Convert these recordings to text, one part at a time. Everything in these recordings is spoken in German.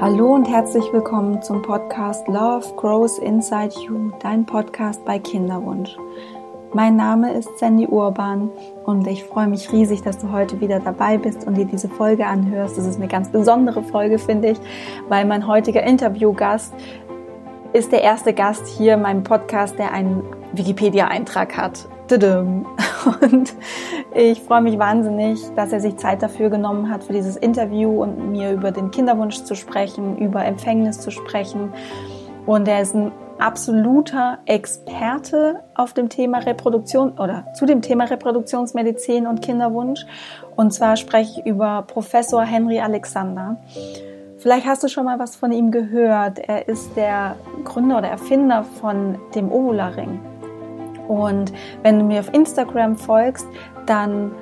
Hallo und herzlich willkommen zum Podcast Love Grows Inside You, dein Podcast bei Kinderwunsch. Mein Name ist Sandy Urban und ich freue mich riesig, dass du heute wieder dabei bist und dir diese Folge anhörst. Das ist eine ganz besondere Folge, finde ich, weil mein heutiger Interviewgast ist der erste Gast hier in meinem Podcast, der einen Wikipedia-Eintrag hat. Und ich freue mich wahnsinnig, dass er sich Zeit dafür genommen hat für dieses Interview und mir über den Kinderwunsch zu sprechen, über Empfängnis zu sprechen. Und er ist ein absoluter Experte auf dem Thema Reproduktion oder zu dem Thema Reproduktionsmedizin und Kinderwunsch. Und zwar spreche ich über Professor Henry Alexander. Vielleicht hast du schon mal was von ihm gehört. Er ist der Gründer oder Erfinder von dem Ovularing. Und wenn du mir auf Instagram folgst, dann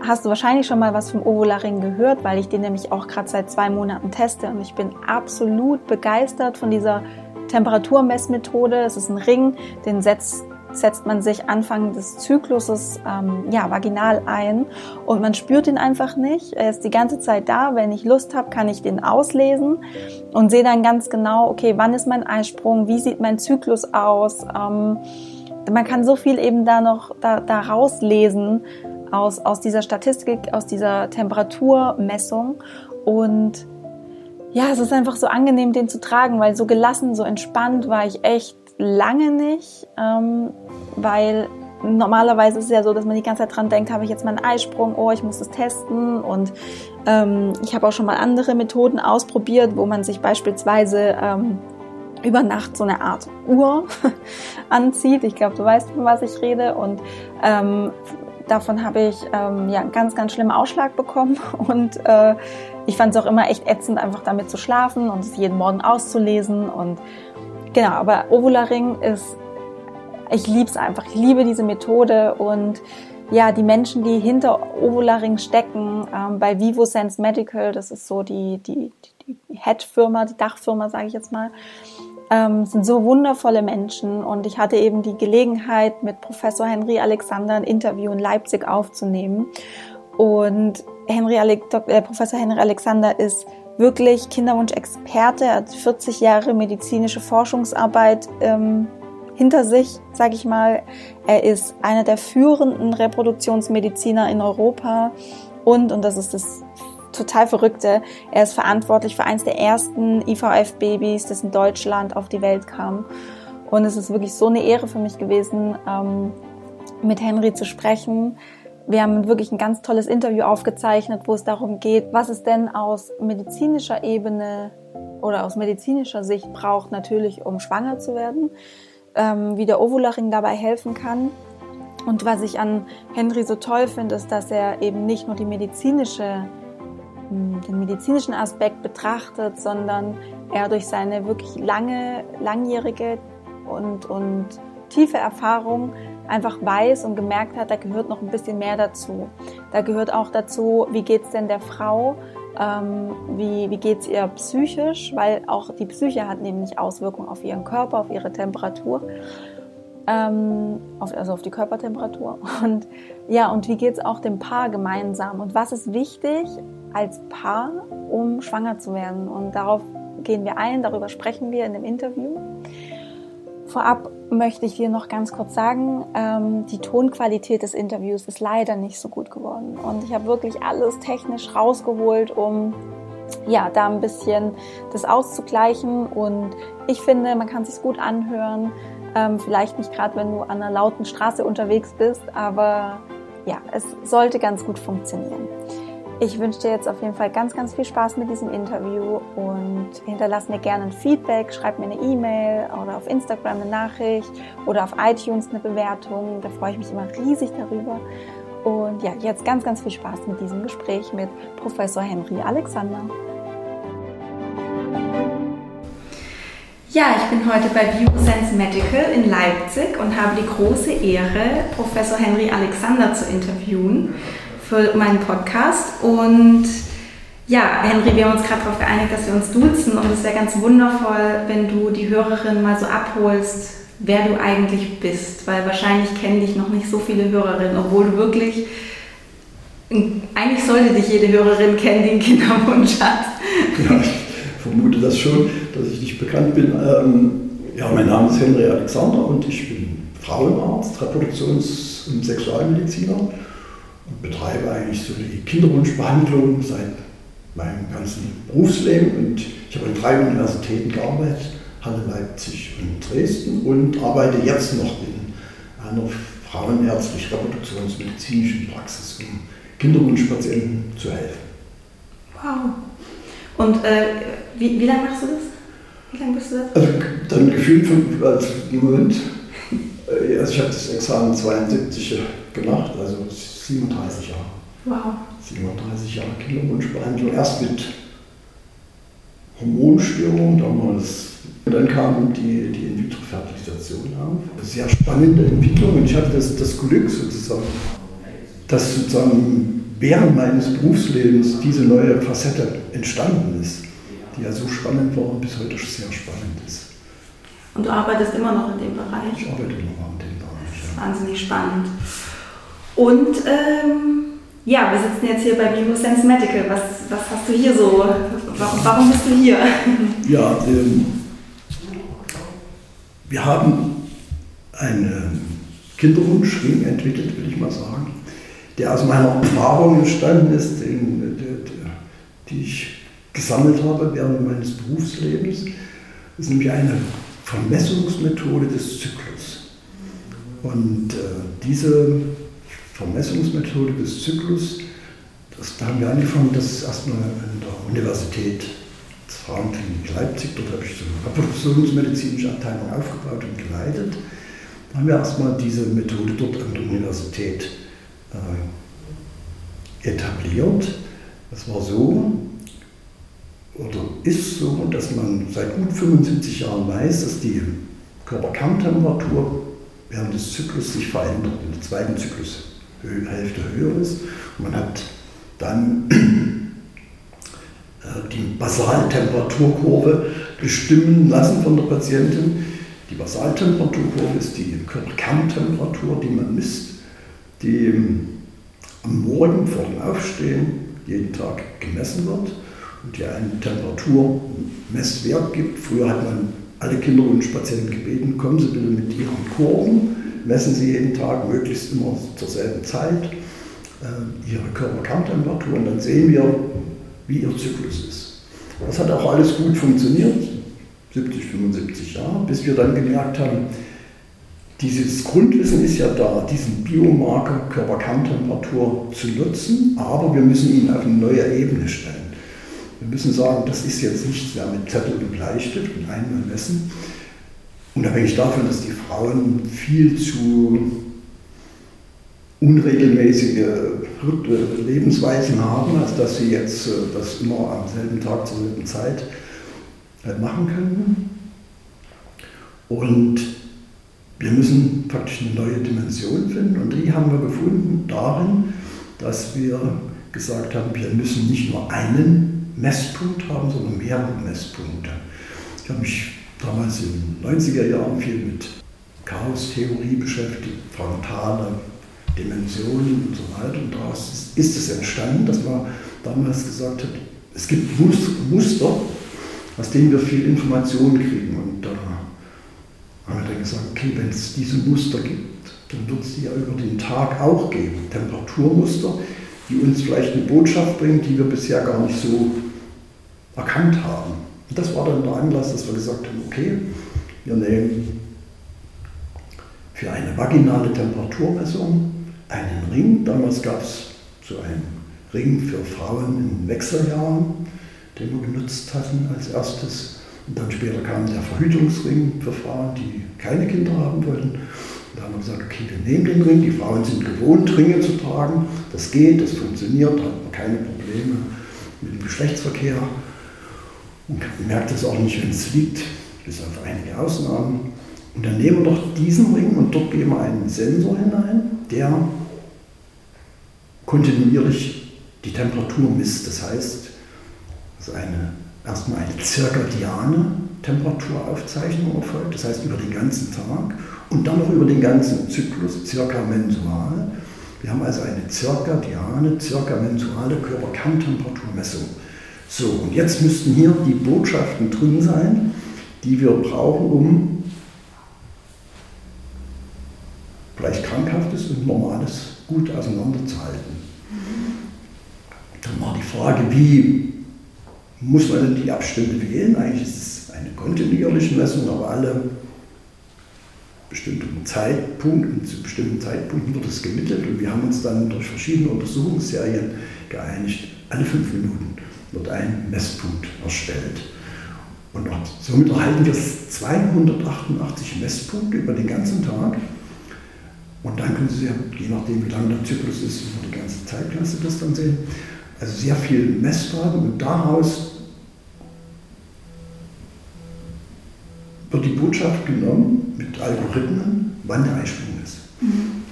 hast du wahrscheinlich schon mal was vom Ovularing gehört, weil ich den nämlich auch gerade seit zwei Monaten teste und ich bin absolut begeistert von dieser Temperaturmessmethode. Es ist ein Ring, den setzt, setzt man sich Anfang des Zykluses ähm, ja, vaginal ein und man spürt ihn einfach nicht. Er ist die ganze Zeit da. Wenn ich Lust habe, kann ich den auslesen und sehe dann ganz genau, okay, wann ist mein Eisprung, wie sieht mein Zyklus aus. Ähm, man kann so viel eben da noch da, da rauslesen aus, aus dieser Statistik, aus dieser Temperaturmessung. Und ja, es ist einfach so angenehm, den zu tragen, weil so gelassen, so entspannt war ich echt lange nicht, ähm, weil normalerweise ist es ja so, dass man die ganze Zeit dran denkt, habe ich jetzt mal einen Eisprung, oh, ich muss das testen und ähm, ich habe auch schon mal andere Methoden ausprobiert, wo man sich beispielsweise ähm, über Nacht so eine Art Uhr anzieht. Ich glaube, du weißt, von was ich rede. Und ähm, davon habe ich ähm, ja einen ganz, ganz schlimmen Ausschlag bekommen. Und äh, ich fand es auch immer echt ätzend, einfach damit zu schlafen und es jeden Morgen auszulesen. Und genau, aber Ovularing ist, ich liebe es einfach. Ich liebe diese Methode und ja, die Menschen, die hinter Ovularing stecken, ähm, bei Vivo Sense Medical, das ist so die, die, die Head-Firma, die Dachfirma, sage ich jetzt mal, ähm, sind so wundervolle Menschen und ich hatte eben die Gelegenheit, mit Professor Henry Alexander ein Interview in Leipzig aufzunehmen. Und Henry Ale äh, Professor Henry Alexander ist wirklich Kinderwunsch-Experte, er hat 40 Jahre medizinische Forschungsarbeit ähm, hinter sich, sage ich mal. Er ist einer der führenden Reproduktionsmediziner in Europa und, und das ist das total Verrückte. Er ist verantwortlich für eines der ersten IVF-Babys, das in Deutschland auf die Welt kam. Und es ist wirklich so eine Ehre für mich gewesen, ähm, mit Henry zu sprechen. Wir haben wirklich ein ganz tolles Interview aufgezeichnet, wo es darum geht, was es denn aus medizinischer Ebene oder aus medizinischer Sicht braucht, natürlich um schwanger zu werden, ähm, wie der Ovularing dabei helfen kann. Und was ich an Henry so toll finde, ist, dass er eben nicht nur die medizinische den medizinischen Aspekt betrachtet, sondern er durch seine wirklich lange, langjährige und, und tiefe Erfahrung einfach weiß und gemerkt hat, da gehört noch ein bisschen mehr dazu. Da gehört auch dazu, wie geht's denn der Frau, ähm, wie, wie geht's ihr psychisch, weil auch die Psyche hat nämlich Auswirkungen auf ihren Körper, auf ihre Temperatur, ähm, auf, also auf die Körpertemperatur. Und ja, und wie geht's auch dem Paar gemeinsam? Und was ist wichtig als Paar, um schwanger zu werden. Und darauf gehen wir ein, darüber sprechen wir in dem Interview. Vorab möchte ich dir noch ganz kurz sagen, ähm, die Tonqualität des Interviews ist leider nicht so gut geworden. Und ich habe wirklich alles technisch rausgeholt, um ja, da ein bisschen das auszugleichen. Und ich finde, man kann sich gut anhören. Ähm, vielleicht nicht gerade, wenn du an einer lauten Straße unterwegs bist, aber ja, es sollte ganz gut funktionieren. Ich wünsche dir jetzt auf jeden Fall ganz, ganz viel Spaß mit diesem Interview und hinterlass mir gerne ein Feedback, schreib mir eine E-Mail oder auf Instagram eine Nachricht oder auf iTunes eine Bewertung. Da freue ich mich immer riesig darüber. Und ja, jetzt ganz, ganz viel Spaß mit diesem Gespräch mit Professor Henry Alexander. Ja, ich bin heute bei BioSense Medical in Leipzig und habe die große Ehre, Professor Henry Alexander zu interviewen für meinen Podcast. Und ja, Henry, wir haben uns gerade darauf geeinigt, dass wir uns duzen und es wäre ganz wundervoll, wenn du die Hörerin mal so abholst, wer du eigentlich bist, weil wahrscheinlich kennen dich noch nicht so viele Hörerinnen, obwohl du wirklich, eigentlich sollte dich jede Hörerin kennen, die einen Kinderwunsch hat. Ja, vermute das schon, dass ich nicht bekannt bin. Ähm, ja, mein Name ist Henry Alexander und ich bin Frauenarzt, Reproduktions- und Sexualmediziner und betreibe eigentlich so die Kinderwunschbehandlung seit meinem ganzen Berufsleben. Und ich habe an drei Universitäten gearbeitet, Halle, Leipzig und Dresden und arbeite jetzt noch in einer frauenärztlich-reproduktionsmedizinischen Praxis, um Kinderwunschpatienten zu helfen. Wow. Und äh, wie, wie lange machst du das? Wie lange bist du das? Also dann gefühlt fünf, also im Moment, äh, also ich habe das Examen 72 gemacht, also 37 Jahre. Wow. 37 Jahre Kinderwunschbehandlung, erst mit Hormonstörungen damals. Und dann kam die, die In-vitro-Fertilisation auf. Sehr spannende Entwicklung und ich hatte das, das Glück sozusagen, dass sozusagen während meines Berufslebens diese neue Facette entstanden ist, die ja so spannend war und bis heute sehr spannend ist. Und du arbeitest immer noch in dem Bereich? Ich arbeite immer noch in dem Bereich. Ja. wahnsinnig spannend. Und ähm, ja, wir sitzen jetzt hier bei Biosense Medical. Was, was hast du hier so? Warum, warum bist du hier? Ja, ähm, wir haben einen Kinderwunschring entwickelt, will ich mal sagen, der aus meiner Erfahrung entstanden ist, den, die ich gesammelt habe während meines Berufslebens. Das ist nämlich eine Vermessungsmethode des Zyklus. Und äh, diese Vermessungsmethode des Zyklus, das, da haben wir angefangen, das ist erstmal an der Universität des Frauenklinik Leipzig, dort habe ich so eine reproduktionsmedizinische Abteilung aufgebaut und geleitet. Da haben wir erstmal diese Methode dort an der Universität äh, etabliert. Das war so, oder ist so, dass man seit gut 75 Jahren weiß, dass die Körperkerntemperatur während des Zyklus sich verändert, in der zweiten Zyklushälfte höher ist. Und man hat dann äh, die Basaltemperaturkurve bestimmen lassen von der Patientin. Die Basaltemperaturkurve ist die Körperkerntemperatur, die man misst, die am Morgen vor dem Aufstehen jeden Tag gemessen wird und die einen Temperaturmesswert gibt. Früher hat man alle Kinderwunschpatienten gebeten, kommen Sie bitte mit Ihren Kurven, messen Sie jeden Tag, möglichst immer zur selben Zeit, äh, Ihre Körperkerntemperatur und dann sehen wir, wie Ihr Zyklus ist. Das hat auch alles gut funktioniert, 70, 75 Jahre, bis wir dann gemerkt haben, dieses Grundwissen ist ja da, diesen Biomarker Körperkerntemperatur zu nutzen, aber wir müssen ihn auf eine neue Ebene stellen. Wir müssen sagen, das ist jetzt nichts mehr mit Zettel und Bleistift und einmal messen. Unabhängig davon, dass die Frauen viel zu unregelmäßige Lebensweisen haben, als dass sie jetzt äh, das immer am selben Tag zur selben Zeit äh, machen können. Und wir müssen praktisch eine neue Dimension finden und die haben wir gefunden darin, dass wir gesagt haben, wir müssen nicht nur einen Messpunkt haben, sondern mehrere Messpunkte. Ich habe mich damals in den 90er Jahren viel mit Chaostheorie beschäftigt, frontale Dimensionen und so weiter. Und daraus ist es entstanden, dass man damals gesagt hat, es gibt Muster, aus denen wir viel Information kriegen. Und da haben wir dann gesagt, okay, wenn es diese Muster gibt, dann wird es die ja über den Tag auch geben. Temperaturmuster, die uns vielleicht eine Botschaft bringen, die wir bisher gar nicht so erkannt haben. Und das war dann der Anlass, dass wir gesagt haben, okay, wir nehmen für eine vaginale Temperaturmessung einen Ring. Damals gab es so einen Ring für Frauen in Wechseljahren, den wir genutzt hatten als erstes. Und dann später kam der Verhütungsring für Frauen, die keine Kinder haben wollten. Da haben wir gesagt, okay, wir nehmen den Ring. Die Frauen sind gewohnt, Ringe zu tragen. Das geht, das funktioniert, hat man keine Probleme mit dem Geschlechtsverkehr. Und merkt es auch nicht, wenn es liegt, bis auf einige Ausnahmen. Und dann nehmen wir doch diesen Ring und dort geben wir einen Sensor hinein, der kontinuierlich die Temperatur misst. Das heißt, dass eine, erstmal eine zirkadiane Temperaturaufzeichnung erfolgt, das heißt über den ganzen Tag und dann noch über den ganzen Zyklus, circa mensual. Wir haben also eine zirkadiane, circa mensuale Körperkerntemperaturmessung So, und jetzt müssten hier die Botschaften drin sein, die wir brauchen, um vielleicht Krankhaftes und Normales gut auseinanderzuhalten. Dann war die Frage, wie muss man denn die Abstände wählen? Eigentlich ist es eine kontinuierliche Messung, aber alle bestimmten Zeitpunkten, zu bestimmten Zeitpunkten wird es gemittelt und wir haben uns dann durch verschiedene Untersuchungsserien geeinigt, alle fünf Minuten wird ein Messpunkt erstellt. Und somit erhalten wir 288 Messpunkte über den ganzen Tag. Und dann können Sie, je nachdem wie lang der Zyklus ist, über die ganze Zeitklasse das dann sehen. Also sehr viel Messdaten und daraus wird die Botschaft genommen mit Algorithmen, wann der Eisprung ist. Mhm.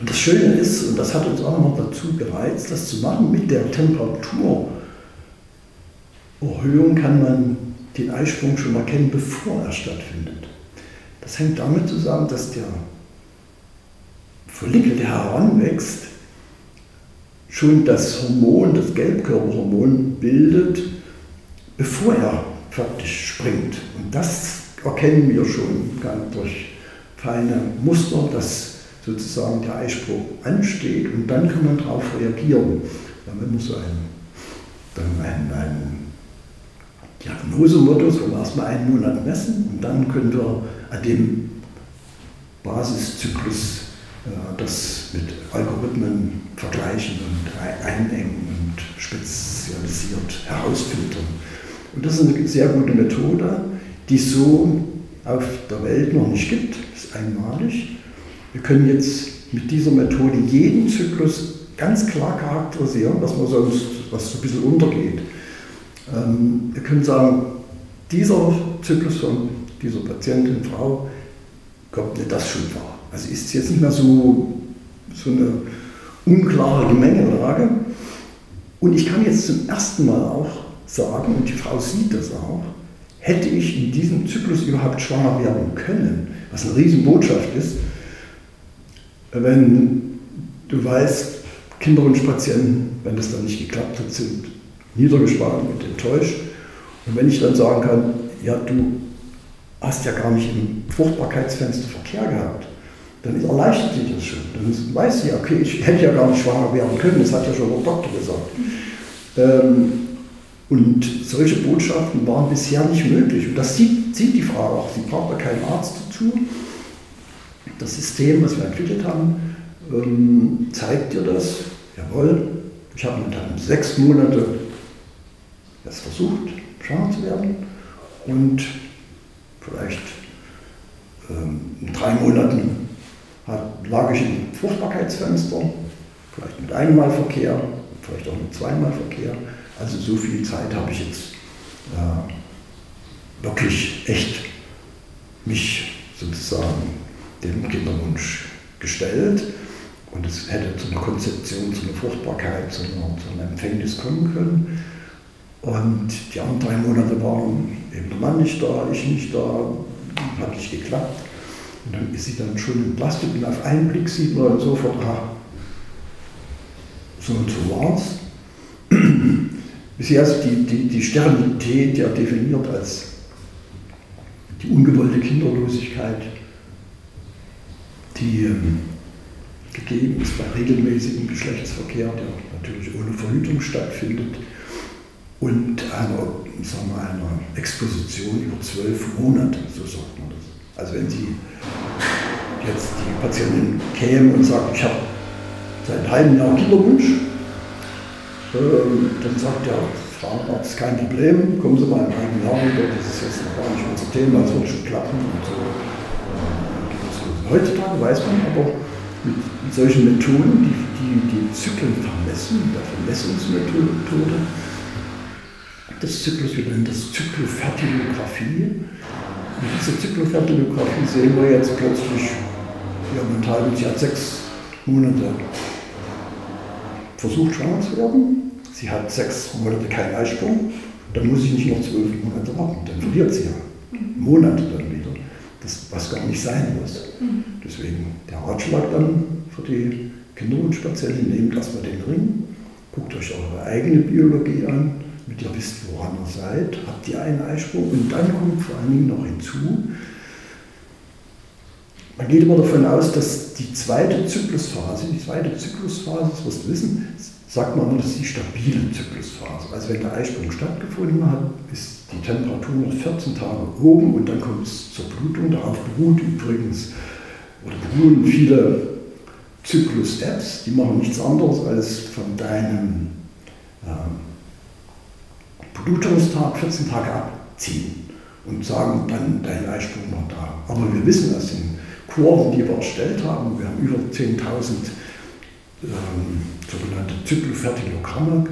Und das Schöne ist, und das hat uns auch noch dazu gereizt, das zu machen, mit der Temperaturerhöhung kann man den Eisprung schon erkennen, bevor er stattfindet. Das hängt damit zusammen, dass der Follikel, der heranwächst, schon das Hormon, das Gelbkörperhormon bildet, bevor er faktisch springt. Und das erkennen wir schon durch feine Muster, dass sozusagen der Eisprung ansteht und dann kann man darauf reagieren. Dann haben wir so einen, dann einen, einen Diagnosemodus, wo wir erstmal einen Monat messen und dann können wir an dem Basiszyklus äh, das mit Algorithmen vergleichen und einengen und spezialisiert herausfiltern. Und das ist eine sehr gute Methode, die es so auf der Welt noch nicht gibt. Das ist einmalig. Wir können jetzt mit dieser Methode jeden Zyklus ganz klar charakterisieren, was man sonst, was so ein bisschen untergeht. Ähm, wir können sagen, dieser Zyklus von dieser Patientin, Frau, kommt nicht das schon vor. Also ist es jetzt nicht mehr so, so eine unklare Gemengelage. Und ich kann jetzt zum ersten Mal auch sagen, und die Frau sieht das auch, hätte ich in diesem Zyklus überhaupt schwanger werden können, was eine Riesenbotschaft ist, wenn du weißt, Kinderwunschpatienten, wenn das dann nicht geklappt hat, sind niedergeschlagen und enttäuscht. Und wenn ich dann sagen kann, ja, du hast ja gar nicht im Fruchtbarkeitsfenster Verkehr gehabt, dann erleichtert sich das schon. Dann weiß sie, okay, ich hätte ja gar nicht schwanger werden können, das hat ja schon der Doktor gesagt. Ähm, und solche Botschaften waren bisher nicht möglich. Und das sieht, sieht die Frau auch. Sie braucht da keinen Arzt dazu. Das System, was wir entwickelt haben, ähm, zeigt dir das. Jawohl, ich habe dann sechs Monate das versucht, schwanger zu werden. Und vielleicht ähm, in drei Monaten lag ich im Fruchtbarkeitsfenster, vielleicht mit einmal Verkehr, vielleicht auch mit zweimal Verkehr. Also so viel Zeit habe ich jetzt äh, wirklich echt mich sozusagen dem Kinderwunsch gestellt. Und es hätte zu einer Konzeption, zu einer Fruchtbarkeit, zu einer, zu einer Empfängnis kommen können. Und die anderen drei Monate waren eben der Mann nicht da, ich nicht da, hat nicht geklappt. Und dann ist sie dann schon entlastet und auf einen Blick sieht man sofort, ah, so und so war es. Bisher ist die, die, die Sterilität ja definiert als die ungewollte Kinderlosigkeit, die ähm, gegeben ist bei regelmäßigem Geschlechtsverkehr, der natürlich ohne Verhütung stattfindet, und einer, sagen wir, einer Exposition über zwölf Monate, so sagt man das. Also wenn Sie jetzt die Patientin käme und sagt, ich habe seit einem halben Jahr Kinderwunsch, dann sagt der Frauenarzt, kein Problem, kommen Sie mal in Jahr wieder, das ist jetzt noch gar nicht unser Thema, das wird schon klappen und so. Äh, Heutzutage weiß man aber mit, mit solchen Methoden, die, die die Zyklen vermessen, der Vermessungsmethode des Zyklus, wir nennen das Zyklofertilographie. Und diese Zyklofertilographie sehen wir jetzt plötzlich, ja, ein halbes Jahr, sechs Monate versucht schwanger zu werden. Sie hat sechs Monate keinen Eisprung, dann muss ich nicht noch zwölf Monate warten, dann verliert sie ja Monate dann wieder, das, was gar nicht sein muss. Deswegen der Ratschlag dann für die Kinderwunschpatienten, nehmt erstmal den Ring, guckt euch eure eigene Biologie an, damit ihr wisst, woran ihr seid, habt ihr einen Eisprung? Und dann kommt vor allen Dingen noch hinzu, man geht immer davon aus, dass die zweite Zyklusphase, die zweite Zyklusphase, das wirst du wissen, sagt man immer, das ist die stabile Zyklusphase. Also wenn der Eisprung stattgefunden hat, ist die Temperatur noch 14 Tage oben und dann kommt es zur Blutung. Darauf beruht übrigens oder beruhen viele Zyklus-Apps, die machen nichts anderes als von deinem äh, Blutungstag 14 Tage abziehen und sagen dann, dein Eisprung war da. Aber wir wissen aus den Kurven, die wir erstellt haben, wir haben über 10.000 ähm, sogenannte Zyklofertilogramme,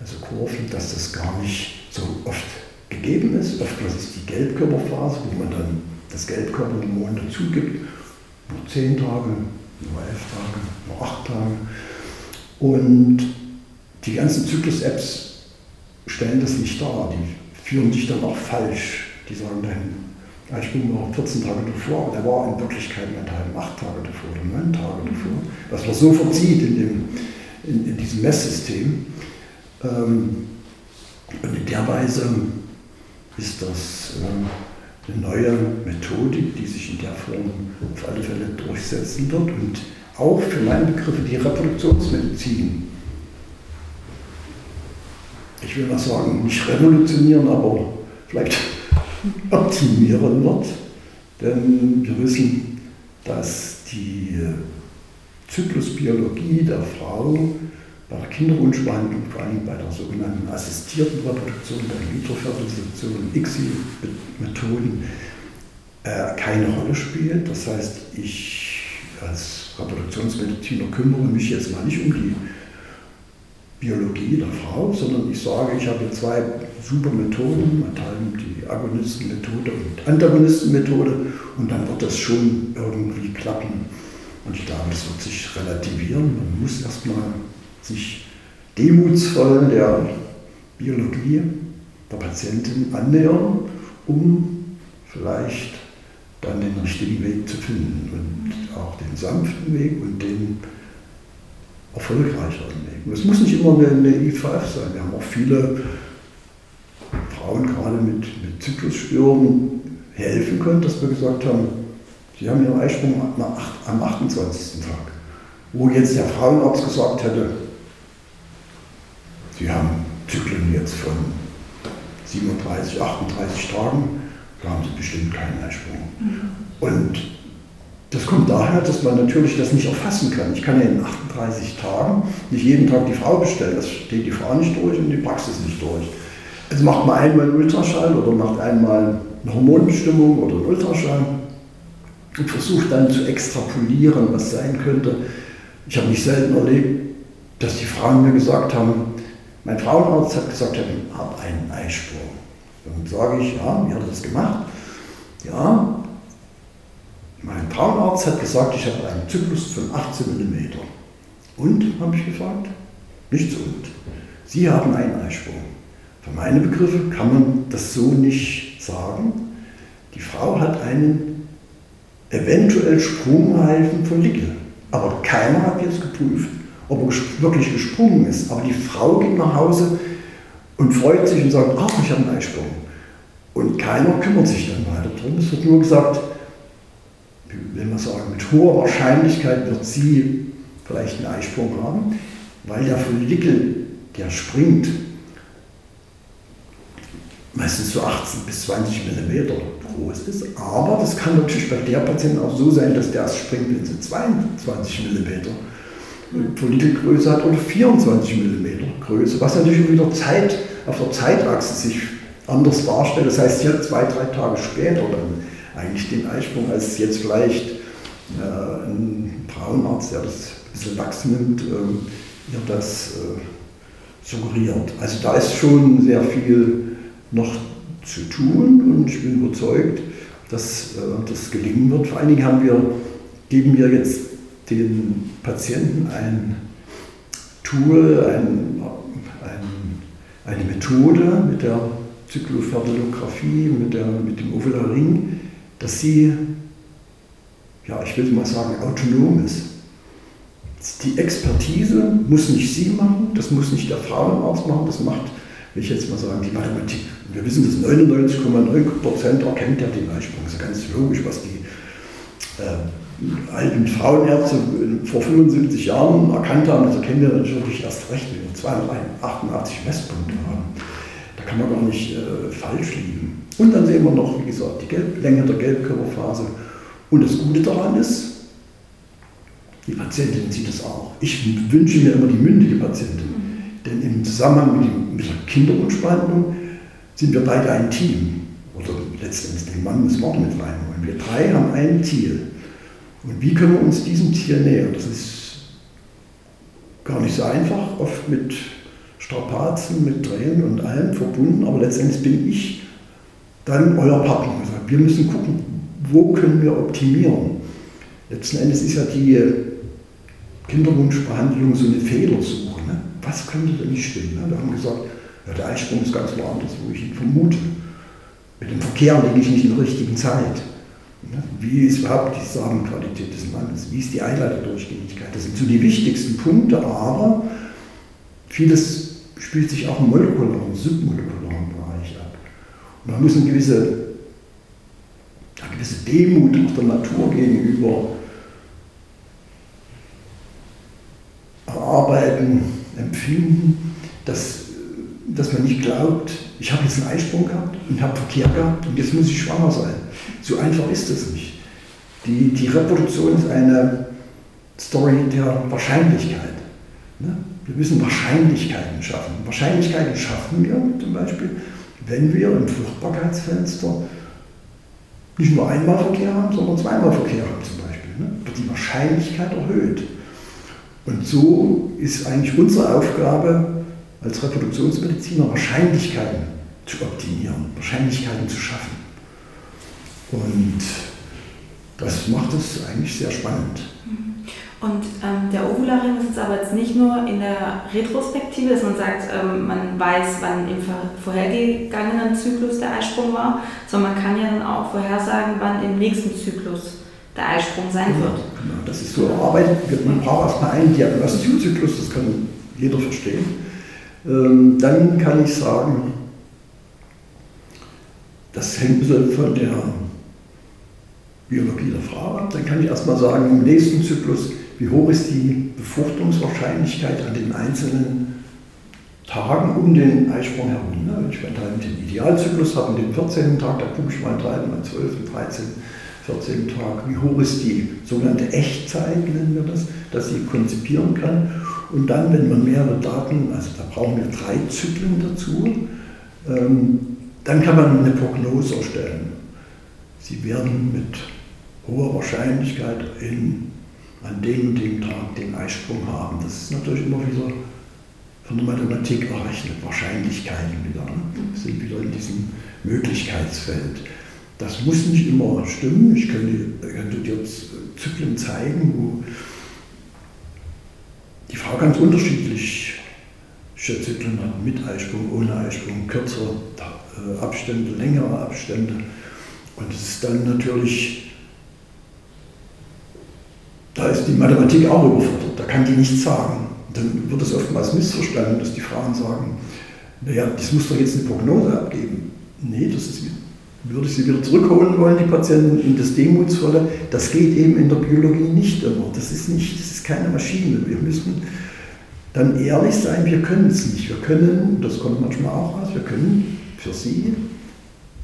also Kurven, dass das gar nicht so oft gegeben ist. Oftmals ist die Gelbkörperphase, wo man dann das Gelbkörperhormon dazu gibt, nur 10 Tage, nur 11 Tage, nur 8 Tage. Und die ganzen Zyklus-Apps stellen das nicht dar, die führen dich dann auch falsch. Die sagen dann, ich bin noch 14 Tage davor, aber der war in Wirklichkeit meinethalben 8 Tage davor oder 9 Tage davor. Was man so verzieht in, dem, in, in diesem Messsystem. Ähm, und in der Weise ist das äh, eine neue Methodik, die sich in der Form auf alle Fälle durchsetzen wird und auch für meine Begriffe die Reproduktionsmedizin ich will mal sagen, nicht revolutionieren, aber vielleicht optimieren wird. Denn wir wissen, dass die Zyklusbiologie der Frau bei der Kinderwunschbehandlung, vor allem bei der sogenannten assistierten Reproduktion, der In-vitro-Fertilisation, ICSI-Methoden, äh, keine Rolle spielt. Das heißt, ich als Reproduktionsmediziner kümmere mich jetzt mal nicht um die Biologie der Frau, sondern ich sage, ich habe zwei super Methoden, die Agonistenmethode und Antagonistenmethode und dann wird das schon irgendwie klappen. Und ich glaube, das wird sich relativieren. Man muss erstmal sich demutsvoll der Biologie der Patientin annähern, um vielleicht dann den richtigen Weg zu finden und auch den sanften Weg und den erfolgreicheren Weg. Es muss nicht immer eine, eine IVF sein. Wir haben auch viele Frauen gerade mit, mit Zyklusstörungen helfen können, dass wir gesagt haben, sie haben ihren Eisprung am 28. Tag. Wo jetzt der Frauenarzt gesagt hätte, sie haben Zyklen jetzt von 37, 38 Tagen, da haben sie bestimmt keinen Eisprung. Mhm. Und das kommt daher, dass man natürlich das nicht erfassen kann. Ich kann ja in 38 Tagen nicht jeden Tag die Frau bestellen. Das steht die Frau nicht durch und die Praxis nicht durch. Also macht man einmal einen Ultraschall oder macht einmal eine Hormonbestimmung oder einen Ultraschall und versucht dann zu extrapolieren, was sein könnte. Ich habe nicht selten erlebt, dass die Frauen mir gesagt haben, mein Frauenarzt hat gesagt, ich habe einen Eisprung. Dann sage ich, ja, wie hat er das gemacht? Ja, mein Frauenarzt hat gesagt, ich habe einen Zyklus von 18 mm. Und, habe ich gefragt, nichts und. Sie haben einen Eisprung. Für meine Begriffe kann man das so nicht sagen. Die Frau hat einen eventuell sprungreifen Follikel. Aber keiner hat jetzt geprüft, ob er wirklich gesprungen ist. Aber die Frau geht nach Hause und freut sich und sagt, ach, ich habe einen Eisprung. Und keiner kümmert sich dann weiter drum. Es wird nur gesagt, will man sagen, mit hoher Wahrscheinlichkeit wird sie vielleicht einen Eisprung haben, weil der Follikel, der springt, meistens so 18 bis 20 mm groß ist. Aber das kann natürlich bei der Patientin auch so sein, dass der erst springt, wenn sie 22 mm Follikelgröße hat oder 24 mm Größe, was natürlich wieder Zeit, auf der Zeitachse sich anders darstellt. Das heißt, hier zwei, drei Tage später dann eigentlich den Eisprung, als jetzt vielleicht äh, ein Frauenarzt, der das ein bisschen lax nimmt, äh, ihr das äh, suggeriert. Also da ist schon sehr viel noch zu tun und ich bin überzeugt, dass äh, das gelingen wird. Vor allen Dingen haben wir, geben wir jetzt den Patienten ein Tool, ein, ein, eine Methode mit der Zyklofertilographie, mit, mit dem Ovular Ring, dass sie, ja, ich will mal sagen, autonom ist. Die Expertise muss nicht sie machen, das muss nicht der Frauenarzt machen, das macht will ich jetzt mal sagen, die Mathematik. Wir wissen, dass 99,9% erkennt ja den Eisprung. Das ist ganz logisch, was die äh, alten Frauenärzte vor 75 Jahren erkannt haben. Das erkennen wir natürlich erst recht, wenn wir 288 Messpunkte haben. Da kann man gar nicht äh, falsch liegen. Und dann sehen wir noch, wie gesagt, die Gelb Länge der Gelbkörperphase. Und das Gute daran ist, die Patientin sieht es auch. Ich wünsche mir immer die mündige Patientin. Denn im Zusammenhang mit, dem, mit der Kinderwunschbehandlung sind wir beide ein Team. Oder letztendlich den Mann müssen wir auch mit reinholen. Wir drei haben ein Ziel. Und wie können wir uns diesem Ziel nähern? Das ist gar nicht so einfach, oft mit Strapazen, mit Tränen und allem verbunden, aber letztendlich bin ich dann euer Partner. Wir müssen gucken, wo können wir optimieren. Letzten Endes ist ja die Kinderwunschbehandlung so eine Fehlersuche. Ne? Was könnte denn nicht stimmen? Ne? Wir haben gesagt, ja, der Eisprung ist ganz woanders, wo ich ihn vermute. Mit dem Verkehr liege ich nicht in der richtigen Zeit. Ne? Wie ist überhaupt die Samenqualität des Mannes? Wie ist die Eileiterdurchgängigkeit? Das sind so die wichtigsten Punkte, aber vieles spielt sich auch im molekularen, submolekularen. Und man muss eine gewisse, eine gewisse Demut auch der Natur gegenüber erarbeiten, empfinden, dass, dass man nicht glaubt, ich habe jetzt einen Eisprung gehabt und habe Verkehr gehabt und jetzt muss ich schwanger sein. So einfach ist das nicht. Die, die Reproduktion ist eine Story der Wahrscheinlichkeit. Ne? Wir müssen Wahrscheinlichkeiten schaffen. Wahrscheinlichkeiten schaffen wir zum Beispiel, wenn wir im Fruchtbarkeitsfenster nicht nur einmal Verkehr haben, sondern zweimal Verkehr haben zum Beispiel. Ne? Die Wahrscheinlichkeit erhöht. Und so ist eigentlich unsere Aufgabe als Reproduktionsmediziner, Wahrscheinlichkeiten zu optimieren, Wahrscheinlichkeiten zu schaffen. Und das macht es eigentlich sehr spannend. Und ähm, der Ovularing ist jetzt aber jetzt nicht nur in der Retrospektive, dass man sagt, ähm, man weiß, wann im vorhergegangenen Zyklus der Eisprung war, sondern man kann ja dann auch vorhersagen, wann im nächsten Zyklus der Eisprung sein genau, wird. Genau, das ist so erarbeitet. Man braucht erstmal einen Diagnostikzyklus, das kann jeder verstehen. Ähm, dann kann ich sagen, das hängt so von der Biologie der Frau ab. Dann kann ich erstmal sagen, im nächsten Zyklus, wie hoch ist die Befruchtungswahrscheinlichkeit an den einzelnen Tagen um den Eisprung herum. Ne? Wenn ich meinen den Idealzyklus habe, den 14. Tag, da gucke ich mal 3, mal 12, 13. 14 Tag. Wie hoch ist die sogenannte Echtzeit, nennen wir das, dass sie konzipieren kann. Und dann, wenn man mehrere Daten, also da brauchen wir drei Zyklen dazu, ähm, dann kann man eine Prognose erstellen. Sie werden mit hoher Wahrscheinlichkeit in, an dem und dem Tag den Eisprung haben. Das ist natürlich immer wieder von der Mathematik errechnet, Wahrscheinlichkeiten wieder. Ne? Sind wieder in diesem Möglichkeitsfeld. Das muss nicht immer stimmen. Ich könnte, könnte dir jetzt Zyklen zeigen, wo die Frau ganz unterschiedlich Zyklen hat, mit Eisprung, ohne Eisprung, kürzere äh, Abstände, längere Abstände. Und es ist dann natürlich, da ist die Mathematik auch überfordert, da kann die nichts sagen. Dann wird es oftmals missverstanden, dass die Frauen sagen, naja, das muss doch jetzt eine Prognose abgeben. Nee, das ist würde ich sie wieder zurückholen wollen, die Patienten, in das Demutsvolle. Das geht eben in der Biologie nicht immer. Das ist, nicht, das ist keine Maschine. Wir müssen dann ehrlich sein, wir können es nicht. Wir können, das kommt manchmal auch raus, wir können für Sie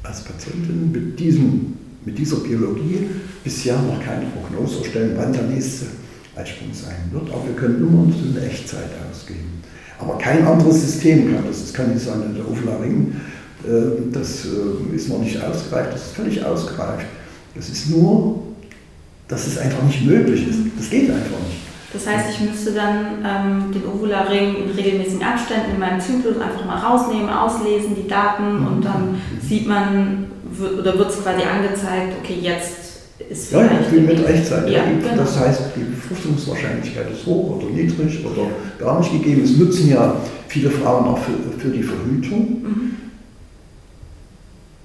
als Patientin mit, diesem, mit dieser Biologie bisher noch keine Prognose erstellen, wann der nächste Eisprung sein wird. Aber wir können immer uns eine Echtzeit ausgeben. Aber kein anderes System kann das. Das kann nicht sein, der Oflaring äh, das äh, ist noch nicht ausgereift, das ist völlig ausgereift. Das ist nur, dass es einfach nicht möglich ist. Das geht einfach nicht. Das heißt, ich müsste dann ähm, den Ovularing in regelmäßigen Abständen in meinem Zyklus einfach mal rausnehmen, auslesen, die Daten und dann sieht man, oder wird es quasi angezeigt, okay, jetzt ist vielleicht... Ja, wie mit Echtzeit. Ja, genau. Das heißt, die Befruchtungswahrscheinlichkeit ist hoch oder niedrig oder ja. gar nicht gegeben. Es nutzen ja viele Frauen auch für, für die Verhütung. Mhm.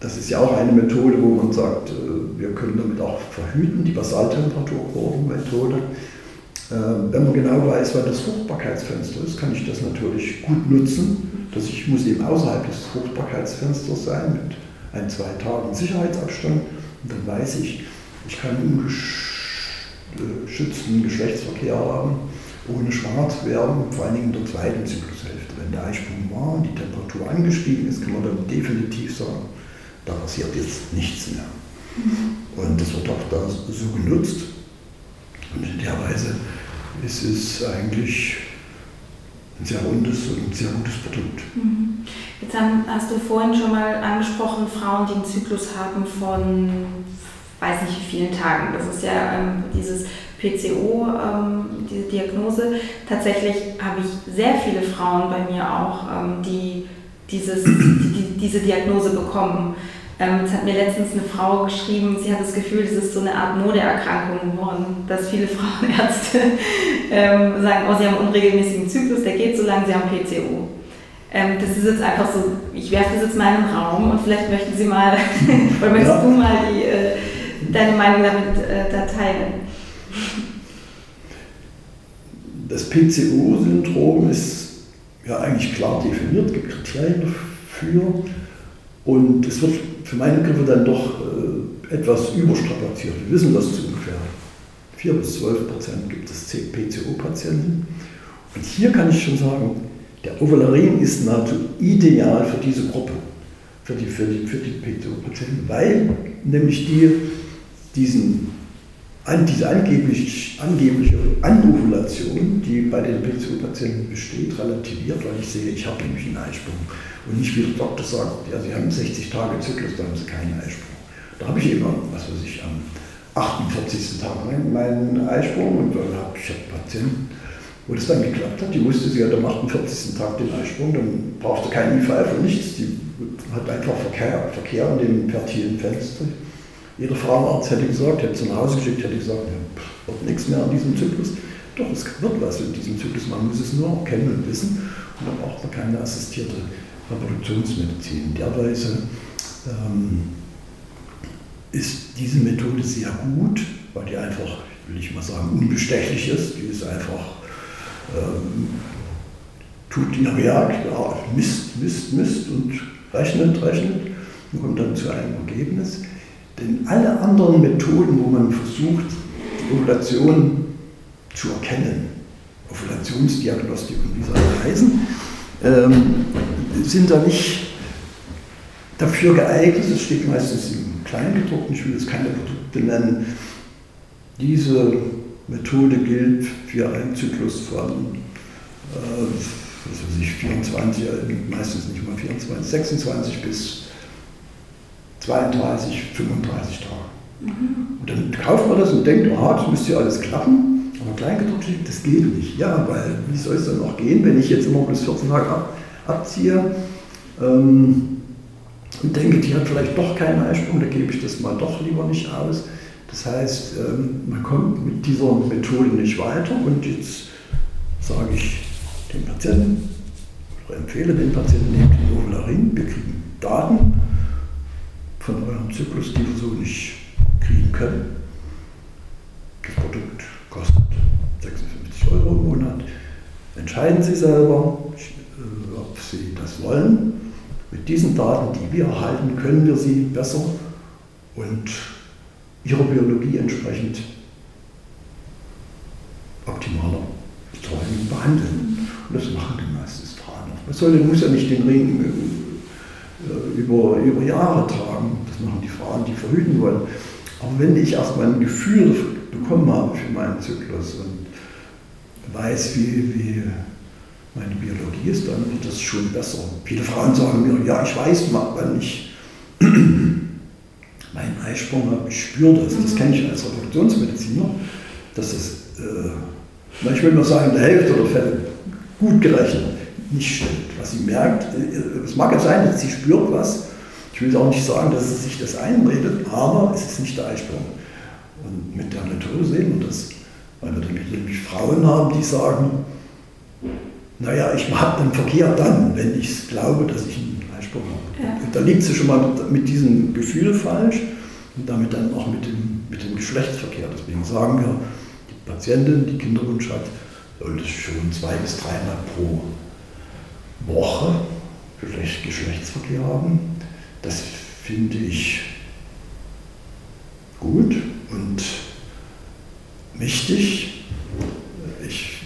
Das ist ja auch eine Methode, wo man sagt, äh, wir können damit auch verhüten, die Basaltemperaturkurvenmethode. äh, wenn man genau weiß, wann das Fruchtbarkeitsfenster ist, kann ich das natürlich gut nutzen. Dass ich muss eben außerhalb des Fruchtbarkeitsfensters sein mit ein, zwei Tagen Sicherheitsabstand. Und dann weiß ich, ich kann ungeschützten Geschlechtsverkehr haben, ohne schwanger zu werden, vor allen Dingen in der zweiten Zyklushälfte. Wenn der Eisprung war und die Temperatur angestiegen ist, kann man dann definitiv sagen, da passiert jetzt nichts mehr. Mhm. Und das wird auch da so genutzt. Und in der Weise ist es eigentlich ein sehr rundes und ein sehr gutes Produkt. Mhm. Jetzt hast du vorhin schon mal angesprochen, Frauen, die einen Zyklus haben von weiß nicht wie vielen Tagen. Das ist ja ähm, dieses PCO, ähm, diese Diagnose. Tatsächlich habe ich sehr viele Frauen bei mir auch, ähm, die, dieses, die, diese Diagnose bekommen. Ähm, es hat mir letztens eine Frau geschrieben, sie hat das Gefühl, es ist so eine Art Modeerkrankung geworden, dass viele Frauenärzte ähm, sagen, oh, sie haben einen unregelmäßigen Zyklus, der geht so lang, sie haben PCO. Ähm, das ist jetzt einfach so, ich werfe das jetzt mal in den Raum und vielleicht möchten Sie mal, oder möchtest ja. du mal die, äh, deine Meinung damit äh, da teilen? Das PCO-Syndrom ist ja eigentlich klar definiert, es gibt Kriterien dafür und es wird für meine Begriffe dann doch äh, etwas überstrapaziert. Wir wissen, dass es ungefähr 4 bis 12 Prozent gibt es PCO-Patienten. Und hier kann ich schon sagen, der Ovalarin ist nahezu ideal für diese Gruppe, für die, für die, für die PCO-Patienten, weil nämlich die diesen, an, diese angeblich, angebliche Anovulation, die bei den PCO-Patienten besteht, relativiert, weil ich sehe, ich habe nämlich einen Eisprung. Und nicht wie der Doktor sagt, ja, Sie haben 60 Tage Zyklus, da haben Sie keinen Eisprung. Da habe ich immer, was weiß ich, am 48. Tag meinen Eisprung und dann habe ich einen Patienten, wo das dann geklappt hat, die wusste, sie hat am 48. Tag den Eisprung, dann brauchte kein IVF und nichts, die hat einfach Verkehr, Verkehr in dem fertilen Fenster. Jeder Frauenarzt hätte gesagt, hätte sie nach Hause geschickt, hätte gesagt, ja, wird nichts mehr an diesem Zyklus. Doch, es wird was in diesem Zyklus, man muss es nur kennen und wissen und dann braucht man keine assistierte Reproduktionsmedizin. In der Weise ähm, ist diese Methode sehr gut, weil die einfach, will ich mal sagen, unbestechlich ist. Die ist einfach, ähm, tut ihr Werk, ja, misst, misst, misst und rechnet, rechnet und kommt dann zu einem Ergebnis. Denn alle anderen Methoden, wo man versucht, die Ovulation zu erkennen, Ovulationsdiagnostik und wie sie alle heißen, ähm, sind da nicht dafür geeignet. Es steht meistens im Kleingedruckten, ich will jetzt keine Produkte nennen. Diese Methode gilt für einen Zyklus von äh, was weiß ich, 24, meistens nicht mal 24, 26 bis 32, 35 Tage. Mhm. Und dann kauft man das und denkt, aha, das müsste ja alles klappen. Aber Kleingedruckt das geht nicht. Ja, weil wie soll es dann noch gehen, wenn ich jetzt immer bis 14 Tage ab, abziehe ähm, und denke, die hat vielleicht doch keinen Eisprung, da gebe ich das mal doch lieber nicht aus. Das heißt, ähm, man kommt mit dieser Methode nicht weiter und jetzt sage ich dem Patienten oder empfehle den Patienten, nehmt die Ovularin, wir kriegen Daten von eurem Zyklus, die wir so nicht kriegen können. Das Produkt kostet 56 Euro im Monat. Entscheiden Sie selber, äh, ob Sie das wollen. Mit diesen Daten, die wir erhalten, können wir Sie besser und Ihrer Biologie entsprechend optimaler betreuen, behandeln. Und das machen die meisten Frauen. Man soll, muss ja nicht den Ring über, über Jahre tragen. Das machen die Frauen, die verhüten wollen. Aber wenn ich erstmal ein Gefühl bekommen habe für meinen Zyklus und weiß, wie, wie meine Biologie ist, dann wird das schon besser. Viele Frauen sagen mir, ja, ich weiß wann ich meinen Eisprung habe, ich spüre das. Das kenne ich als Reproduktionsmediziner, dass es, äh, ich will mal sagen, in der Hälfte der Fälle gut gerechnet nicht stimmt. Was sie merkt, äh, es mag ja sein, dass sie spürt was. Ich will auch nicht sagen, dass sie sich das einredet, aber es ist nicht der Eisprung. Und mit der Methode sehen wir das, weil wir nämlich Frauen haben, die sagen, naja, ich habe den Verkehr dann, wenn ich glaube, dass ich einen Eisprung habe. Ja. Da liegt sie schon mal mit, mit diesem Gefühl falsch und damit dann auch mit dem, mit dem Geschlechtsverkehr. Deswegen sagen wir, die Patientin, die Kinderwunsch hat, sollte schon zwei bis dreimal pro Woche Geschlechtsverkehr haben. Das finde ich gut und wichtig. Ich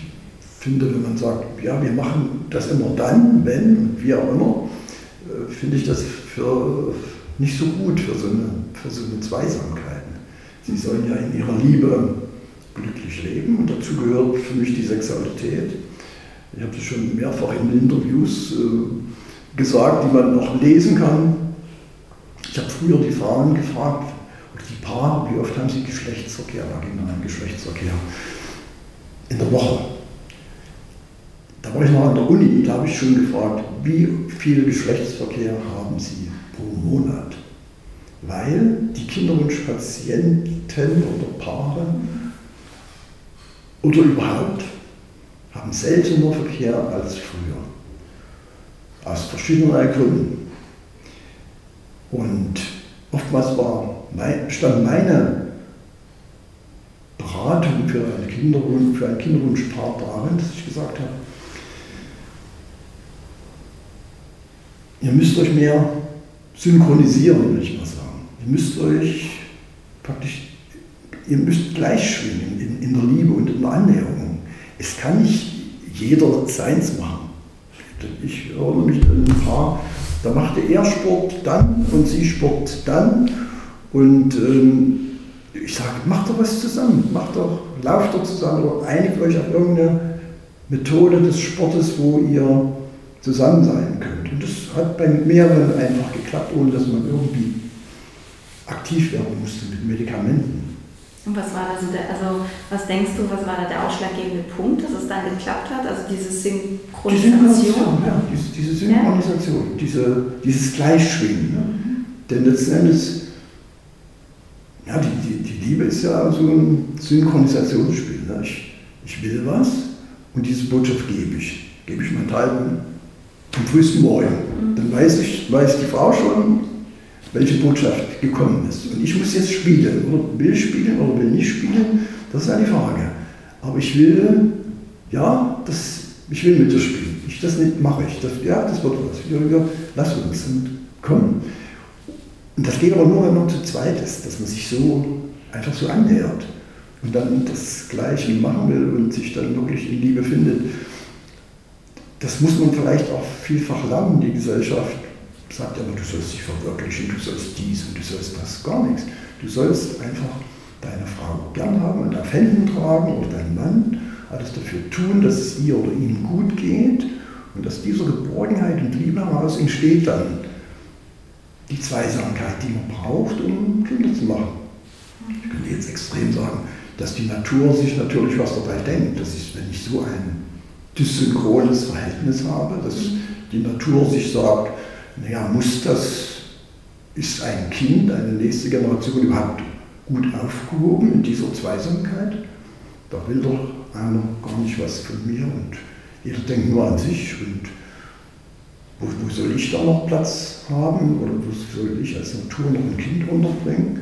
finde, wenn man sagt, ja, wir machen das immer dann, wenn wie auch immer, äh, finde ich das für nicht so gut für so eine, für so eine Zweisamkeit. Sie sollen ja in ihrer Liebe glücklich leben und dazu gehört für mich die Sexualität. Ich habe das schon mehrfach in Interviews äh, gesagt, die man noch lesen kann. Ich habe früher die Frauen gefragt, oder die Paare, wie oft haben sie Geschlechtsverkehr, vaginalen Geschlechtsverkehr in der Woche. Da war ich noch an der Uni, da habe ich schon gefragt, wie viel Geschlechtsverkehr haben sie pro Monat? Weil die Kinderwunschpatienten oder Paare oder überhaupt haben seltener Verkehr als früher. Aus verschiedenen Gründen. Und oftmals war, stand meine Beratung für, eine Kinderwunsch, für ein Kinderwunschpaar darin, dass ich gesagt habe, ihr müsst euch mehr synchronisieren, würde ich mal sagen. Ihr müsst euch praktisch, ihr müsst gleich schwingen in, in der Liebe und in der Annäherung. Es kann nicht jeder seins machen. Ich erinnere mich an ein Paar, da machte er Sport dann und sie Sport dann. Und ähm, ich sage, macht doch was zusammen, macht doch, lauft doch zusammen oder einigt euch auf irgendeine Methode des Sportes, wo ihr zusammen sein könnt. Und das hat bei mehreren einfach geklappt, ohne dass man irgendwie aktiv werden musste mit Medikamenten. Und was war da so der, also was denkst du, was war da der ausschlaggebende Punkt, dass es dann geklappt hat? Also diese Synchronisation? Die Synchronisation, ja, diese, diese Synchronisation, ja. diese, dieses Gleichschwingen. Ne? Mhm. Denn letzten Endes, ja, die, die, die Liebe ist ja so ein Synchronisationsspiel. Ne? Ich, ich will was und diese Botschaft gebe ich. Gebe ich meinen Teil am frühesten Morgen. Mhm. Dann weiß, ich, weiß die Frau schon, welche Botschaft gekommen ist. Und ich muss jetzt spielen, oder will spielen oder will nicht spielen, das ist eine Frage. Aber ich will, ja, das, ich will mit dir spielen. Ich, das nicht mache ich. Das, ja, das wird was. Ja, lass uns und komm. Und das geht aber nur, wenn man zu zweit ist, dass man sich so einfach so annähert und dann das Gleiche machen will und sich dann wirklich in Liebe findet. Das muss man vielleicht auch vielfach lernen, die Gesellschaft sagt aber, du sollst dich verwirklichen, du sollst dies und du sollst das, gar nichts. Du sollst einfach deine Frau gern haben und auf Händen tragen oder deinen Mann, alles dafür tun, dass es ihr oder ihm gut geht und dass dieser Geborgenheit und Liebe heraus entsteht dann die Zweisamkeit, die man braucht, um Kinder zu machen. Ich könnte jetzt extrem sagen, dass die Natur sich natürlich was dabei denkt. Das ist, wenn ich so ein dysynchrones Verhältnis habe, dass die Natur sich sagt, naja, muss das, ist ein Kind, eine nächste Generation überhaupt gut aufgehoben in dieser Zweisamkeit? Da will doch einer gar nicht was von mir und jeder denkt nur an sich und wo, wo soll ich da noch Platz haben oder wo soll ich als Natur noch ein Kind unterbringen?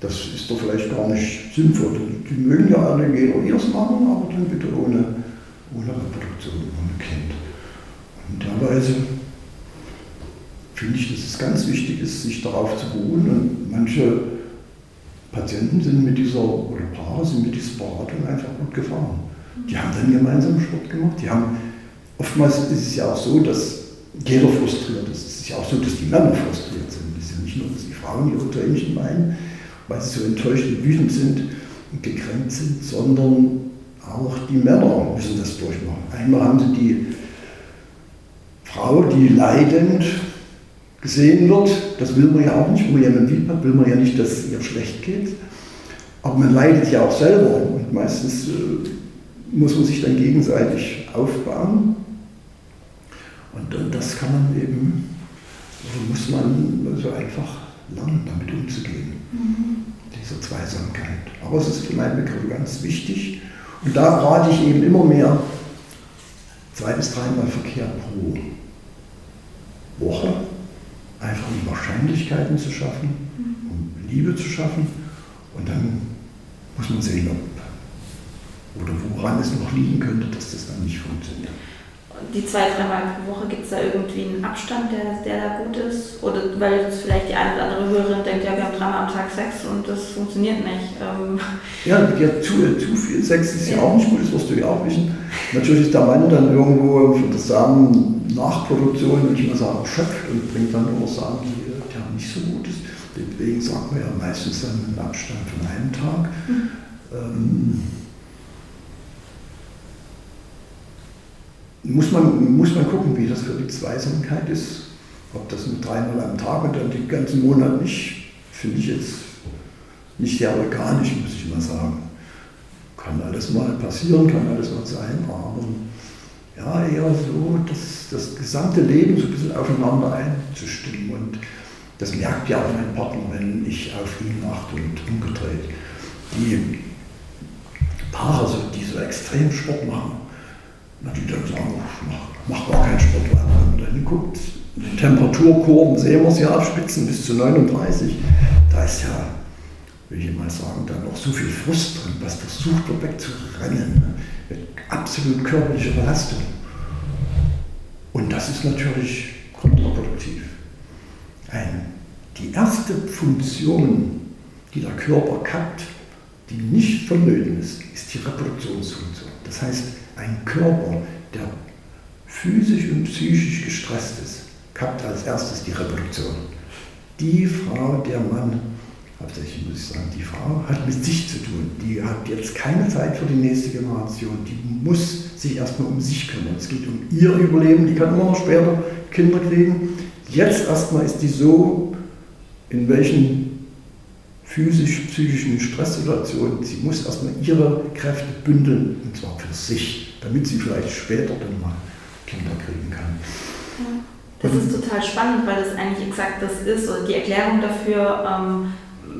Das ist doch vielleicht gar nicht sinnvoll. Die mögen ja alle jeder ihres machen, aber dann bitte ohne, ohne Reproduktion, ohne Kind. Und derweise finde ich, dass es ganz wichtig ist, sich darauf zu beruhen. Und manche Patienten sind mit dieser, oder Paare sind mit dieser Beratung einfach gut gefahren. Die haben dann gemeinsam Sport gemacht. Die haben, oftmals ist es ja auch so, dass jeder frustriert ist. Es ist ja auch so, dass die Männer frustriert sind. Es ist ja nicht nur, dass die Frauen ihre Tränchen weinen, weil sie so enttäuscht und wütend sind und gekränkt sind, sondern auch die Männer müssen das durchmachen. Einmal haben sie die Frau, die leidend gesehen wird. Das will man ja auch nicht. Wenn man jemanden lieb hat, will man ja nicht, dass es ihr schlecht geht. Aber man leidet ja auch selber und meistens äh, muss man sich dann gegenseitig aufbauen. Und, und das kann man eben, also muss man also einfach lernen, damit umzugehen, mhm. dieser Zweisamkeit. Aber es ist für meinen Begriff ganz wichtig. Und da rate ich eben immer mehr zwei bis dreimal Verkehr pro Woche einfach um Wahrscheinlichkeiten zu schaffen, um Liebe zu schaffen. Und dann muss man sehen, ob oder woran es noch liegen könnte, dass das dann nicht funktioniert die zwei, dreimal pro Woche, gibt es da irgendwie einen Abstand, der, der da gut ist? Oder weil jetzt vielleicht die eine oder andere Hörerin denkt, ja, wir haben dreimal am Tag Sex und das funktioniert nicht. Ähm ja, ja zu, zu, viel Sex ist ja. ja auch nicht gut, das wirst du ja auch wissen. Natürlich ist der Mann dann irgendwo für das Samen Nachproduktion, wenn ich mal sagen, erschöpft und bringt dann immer Samen, die ja nicht so gut ist. Deswegen sagt man ja meistens dann einen Abstand von einem Tag. Mhm. Ähm, muss man, muss man gucken, wie das für die Zweisamkeit ist. Ob das nur dreimal am Tag und dann den ganzen Monat nicht, finde ich jetzt nicht sehr organisch, muss ich mal sagen. Kann alles mal passieren, kann alles mal sein, aber ja, eher so das, das gesamte Leben so ein bisschen aufeinander einzustimmen. Und das merkt ja auch mein Partner, wenn ich auf ihn achte und umgedreht. Die Paare, die so extrem Sport machen, die dann sagen, mach, mach gar keinen Sport. Wenn man dann guckt, die Temperaturkurven sehen wir sie abspitzen bis zu 39. Da ist ja, will ich mal sagen, da noch so viel Frust drin, was versucht wird wegzurennen. Absolut körperliche Belastung. Und das ist natürlich kontraproduktiv. Ein, die erste Funktion, die der Körper hat, die nicht vonnöten ist, ist die Reproduktionsfunktion. Das heißt, ein Körper, der physisch und psychisch gestresst ist, kappt als erstes die Reproduktion. Die Frau, der Mann, hauptsächlich muss ich sagen, die Frau hat mit sich zu tun. Die hat jetzt keine Zeit für die nächste Generation. Die muss sich erstmal um sich kümmern. Es geht um ihr Überleben. Die kann immer noch später Kinder kriegen. Jetzt erstmal ist die so, in welchen physisch-psychischen Stresssituationen, sie muss erstmal ihre Kräfte bündeln, und zwar für sich damit sie vielleicht später dann mal Kinder kriegen kann. Das ist total spannend, weil das eigentlich exakt das ist. Und die Erklärung dafür, ähm,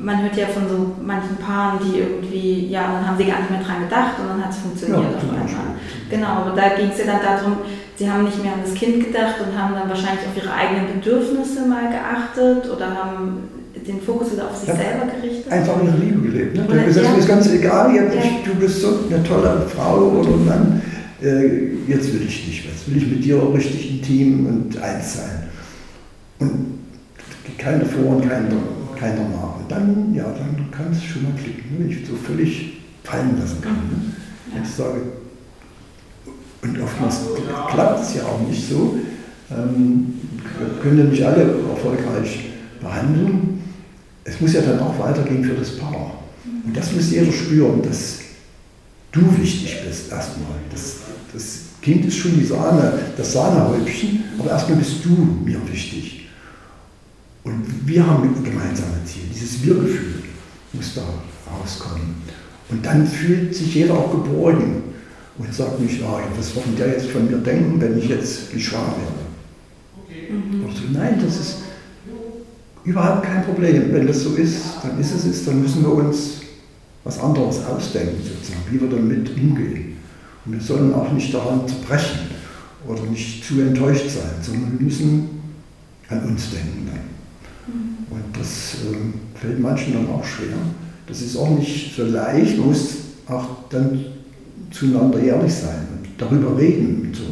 man hört ja von so manchen Paaren, die irgendwie, ja, dann haben sie gar nicht mehr dran gedacht und dann hat es funktioniert ja, auf einmal. Genau, aber da ging es ja dann darum, sie haben nicht mehr an das Kind gedacht und haben dann wahrscheinlich auf ihre eigenen Bedürfnisse mal geachtet oder haben den Fokus wieder auf sich ja, selber gerichtet. Einfach in der Liebe gelebt. Ne? Oder, gesagt, ja. ist ganz egal, ja. du bist so eine tolle Frau oder Mann, äh, jetzt will ich nicht mehr, jetzt will ich mit dir richtig intim und eins sein. Und keine Vor- und keiner, keiner. Und dann, ja, dann kann es schon mal klicken, wenn ich so völlig fallen lassen kann. Ne? Ja. Ich sage, und oftmals klappt es ja auch nicht so. Ähm, können ja nicht alle erfolgreich behandeln es muss ja dann auch weitergehen für das Paar. Und das muss jeder spüren, dass du wichtig bist erstmal. Das, das Kind ist schon die Sahne, das Sahnehäubchen, aber erstmal bist du mir wichtig. Und wir haben ein gemeinsames Ziel, dieses Wir-Gefühl muss da rauskommen. Und dann fühlt sich jeder auch geborgen und sagt nicht, ja, was wird der jetzt von mir denken, wenn ich jetzt nicht schwanger werde. Mhm. So, nein, das ist, überhaupt kein Problem. Wenn das so ist, dann ist es ist, dann müssen wir uns was anderes ausdenken, sozusagen, wie wir damit umgehen. Und wir sollen auch nicht daran zerbrechen oder nicht zu enttäuscht sein, sondern wir müssen an uns denken dann. Und das äh, fällt manchen dann auch schwer. Das ist auch nicht so leicht, man muss auch dann zueinander ehrlich sein und darüber reden und so.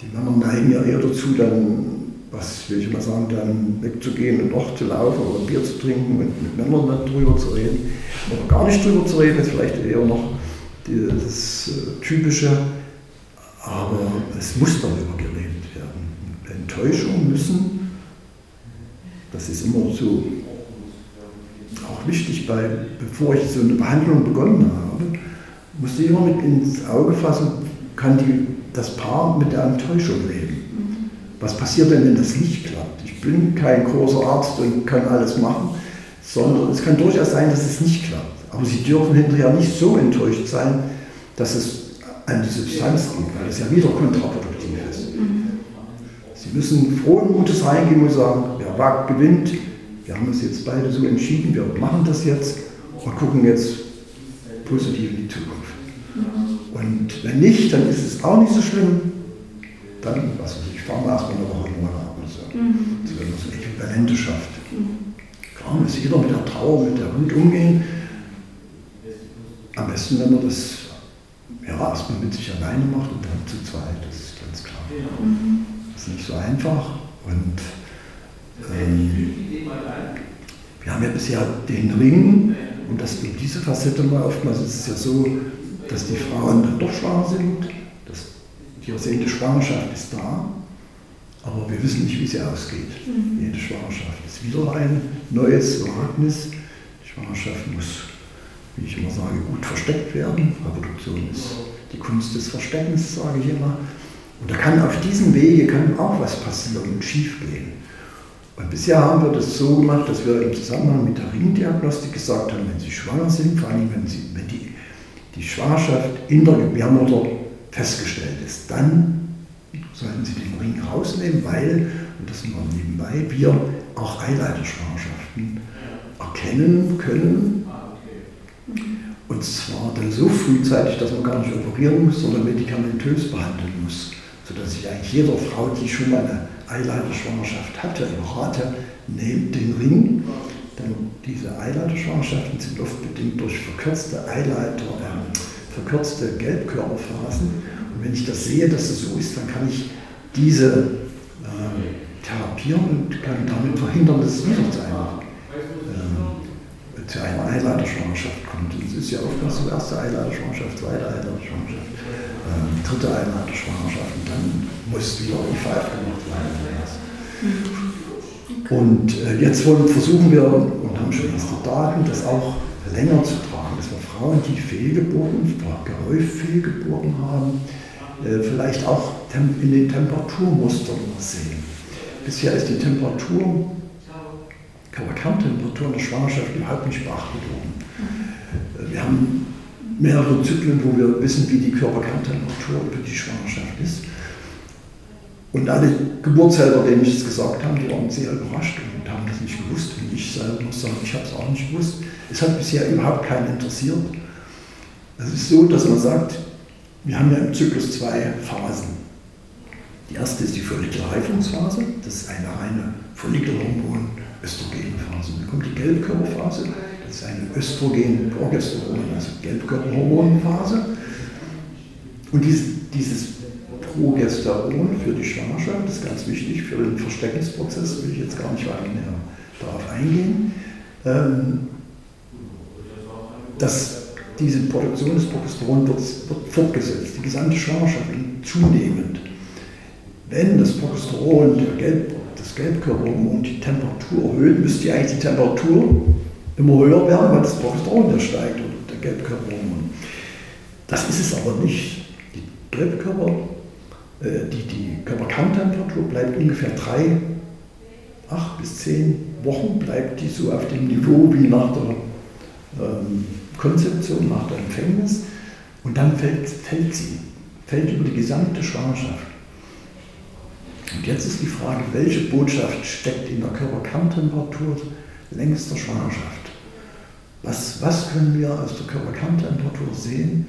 Die Männer neigen ja eher dazu, dann was will ich mal sagen, dann wegzugehen und doch zu laufen oder Bier zu trinken und mit Männern darüber zu reden. Oder gar nicht drüber zu reden, ist vielleicht eher noch das äh, Typische. Aber es muss darüber geredet werden. Enttäuschungen müssen, das ist immer so auch wichtig, bei, bevor ich so eine Behandlung begonnen habe, musste ich immer mit ins Auge fassen, kann die, das Paar mit der Enttäuschung leben. Was passiert denn, wenn das nicht klappt? Ich bin kein großer Arzt und kann alles machen, sondern es kann durchaus sein, dass es nicht klappt. Aber Sie dürfen hinterher nicht so enttäuscht sein, dass es an die Substanz geht, weil es ja wieder kontraproduktiv ist. Sie müssen frohen Mutes reingehen und sagen, wagt, gewinnt. Wir haben uns jetzt beide so entschieden, wir machen das jetzt und gucken jetzt positiv in die Zukunft. Und wenn nicht, dann ist es auch nicht so schlimm. Dann, was weiß ich, fahren wir erstmal eine Woche in Urlaub oder so. Mhm. Das wird so Äquivalente schafft. Mhm. Klar muss jeder mit der Trauer, mit der Wut umgehen. Am besten besten, wenn man das ja, erstmal mit sich alleine macht und dann zu zweit, das ist ganz klar. Mhm. Das ist nicht so einfach. Und ähm, wir haben ja bisher den Ring und das eben diese Facette mal oftmals ist es ja so, dass die Frauen dann doch schwanger sind, dass die ersehnte Schwangerschaft ist da, aber wir wissen nicht, wie sie ausgeht. Mhm. Jede Schwangerschaft ist wieder ein neues Wagnis. Die Schwangerschaft muss, wie ich immer sage, gut versteckt werden. Reproduktion ist die Kunst des Versteckens, sage ich immer. Und da kann auf diesem Wege kann auch was passieren und schief gehen. Und bisher haben wir das so gemacht, dass wir im Zusammenhang mit der Ringdiagnostik gesagt haben, wenn Sie schwanger sind, vor allem wenn, Sie, wenn die, die Schwangerschaft in der Gebärmutter festgestellt ist, dann sollten Sie den Ring rausnehmen, weil, und das nur nebenbei, wir auch Eileiterschwangerschaften erkennen können. Und zwar dann so frühzeitig, dass man gar nicht operieren muss, sondern medikamentös behandeln muss. Sodass ich eigentlich jeder Frau, die schon mal eine Eileiterschwangerschaft hatte, rate, nehmt den Ring. Denn diese Eileiterschwangerschaften sind oft bedingt durch verkürzte Eileiter, äh, verkürzte Gelbkörperphasen wenn ich das sehe, dass es so ist, dann kann ich diese äh, therapieren und kann damit verhindern, dass es wieder zu einer, äh, zu einer Eileiterschwangerschaft kommt. Und es ist ja oftmals so, erste Eileiterschwangerschaft, zweite Eileiterschwangerschaft, äh, dritte Eileiterschwangerschaft und dann muss wieder IVF gemacht werden. Und äh, jetzt wollen, versuchen wir und haben schon erste Daten, das auch länger zu tragen, dass wir Frauen, die Fehlgeburten, gehäuft Fehlgeburten haben, äh, vielleicht auch in den Temperaturmustern sehen. Bisher ist die Temperatur, Kerntemperatur in der Schwangerschaft überhaupt nicht beachtet worden. Äh, wir haben mehrere Zyklen, wo wir wissen, wie die Körperkerntemperatur über die Schwangerschaft ist. Und alle Geburtshelfer, denen ich es gesagt habe, die waren sehr überrascht und haben das nicht gewusst. Und ich selber muss sagen, ich habe es auch nicht gewusst. Es hat bisher überhaupt keinen interessiert. Es ist so, dass man sagt, wir haben ja im Zyklus zwei Phasen. Die erste ist die Follikelreifungsphase, das ist eine reine Follikelhormon-Östrogenphase. Dann kommt die Gelbkörperphase, das ist eine Östrogen-Progesteron, also Gelbkörperhormonphase. Und dieses, dieses Progesteron für die Schwangerschaft ist ganz wichtig für den Versteckungsprozess, will ich jetzt gar nicht weiter darauf eingehen. Ähm, das diese Produktion des Progesteron wird, wird fortgesetzt, die gesamte Schwangerschaft zunehmend. Wenn das Progesteron, der Gelb, das Gelbkörperhormon, die Temperatur erhöht, müsste eigentlich die Temperatur immer höher werden, weil das Progesteron ja steigt oder der Gelbkörperhormon. Das ist es aber nicht. Die Gelbkörper, äh, die, die Körperkerntemperatur bleibt ungefähr drei, acht bis zehn Wochen, bleibt die so auf dem Niveau wie nach der ähm, Konzeption, nach der Empfängnis und dann fällt, fällt sie, fällt über die gesamte Schwangerschaft. Und jetzt ist die Frage, welche Botschaft steckt in der Körperkerntemperatur längs der Schwangerschaft? Was, was können wir aus der Körperkerntemperatur sehen,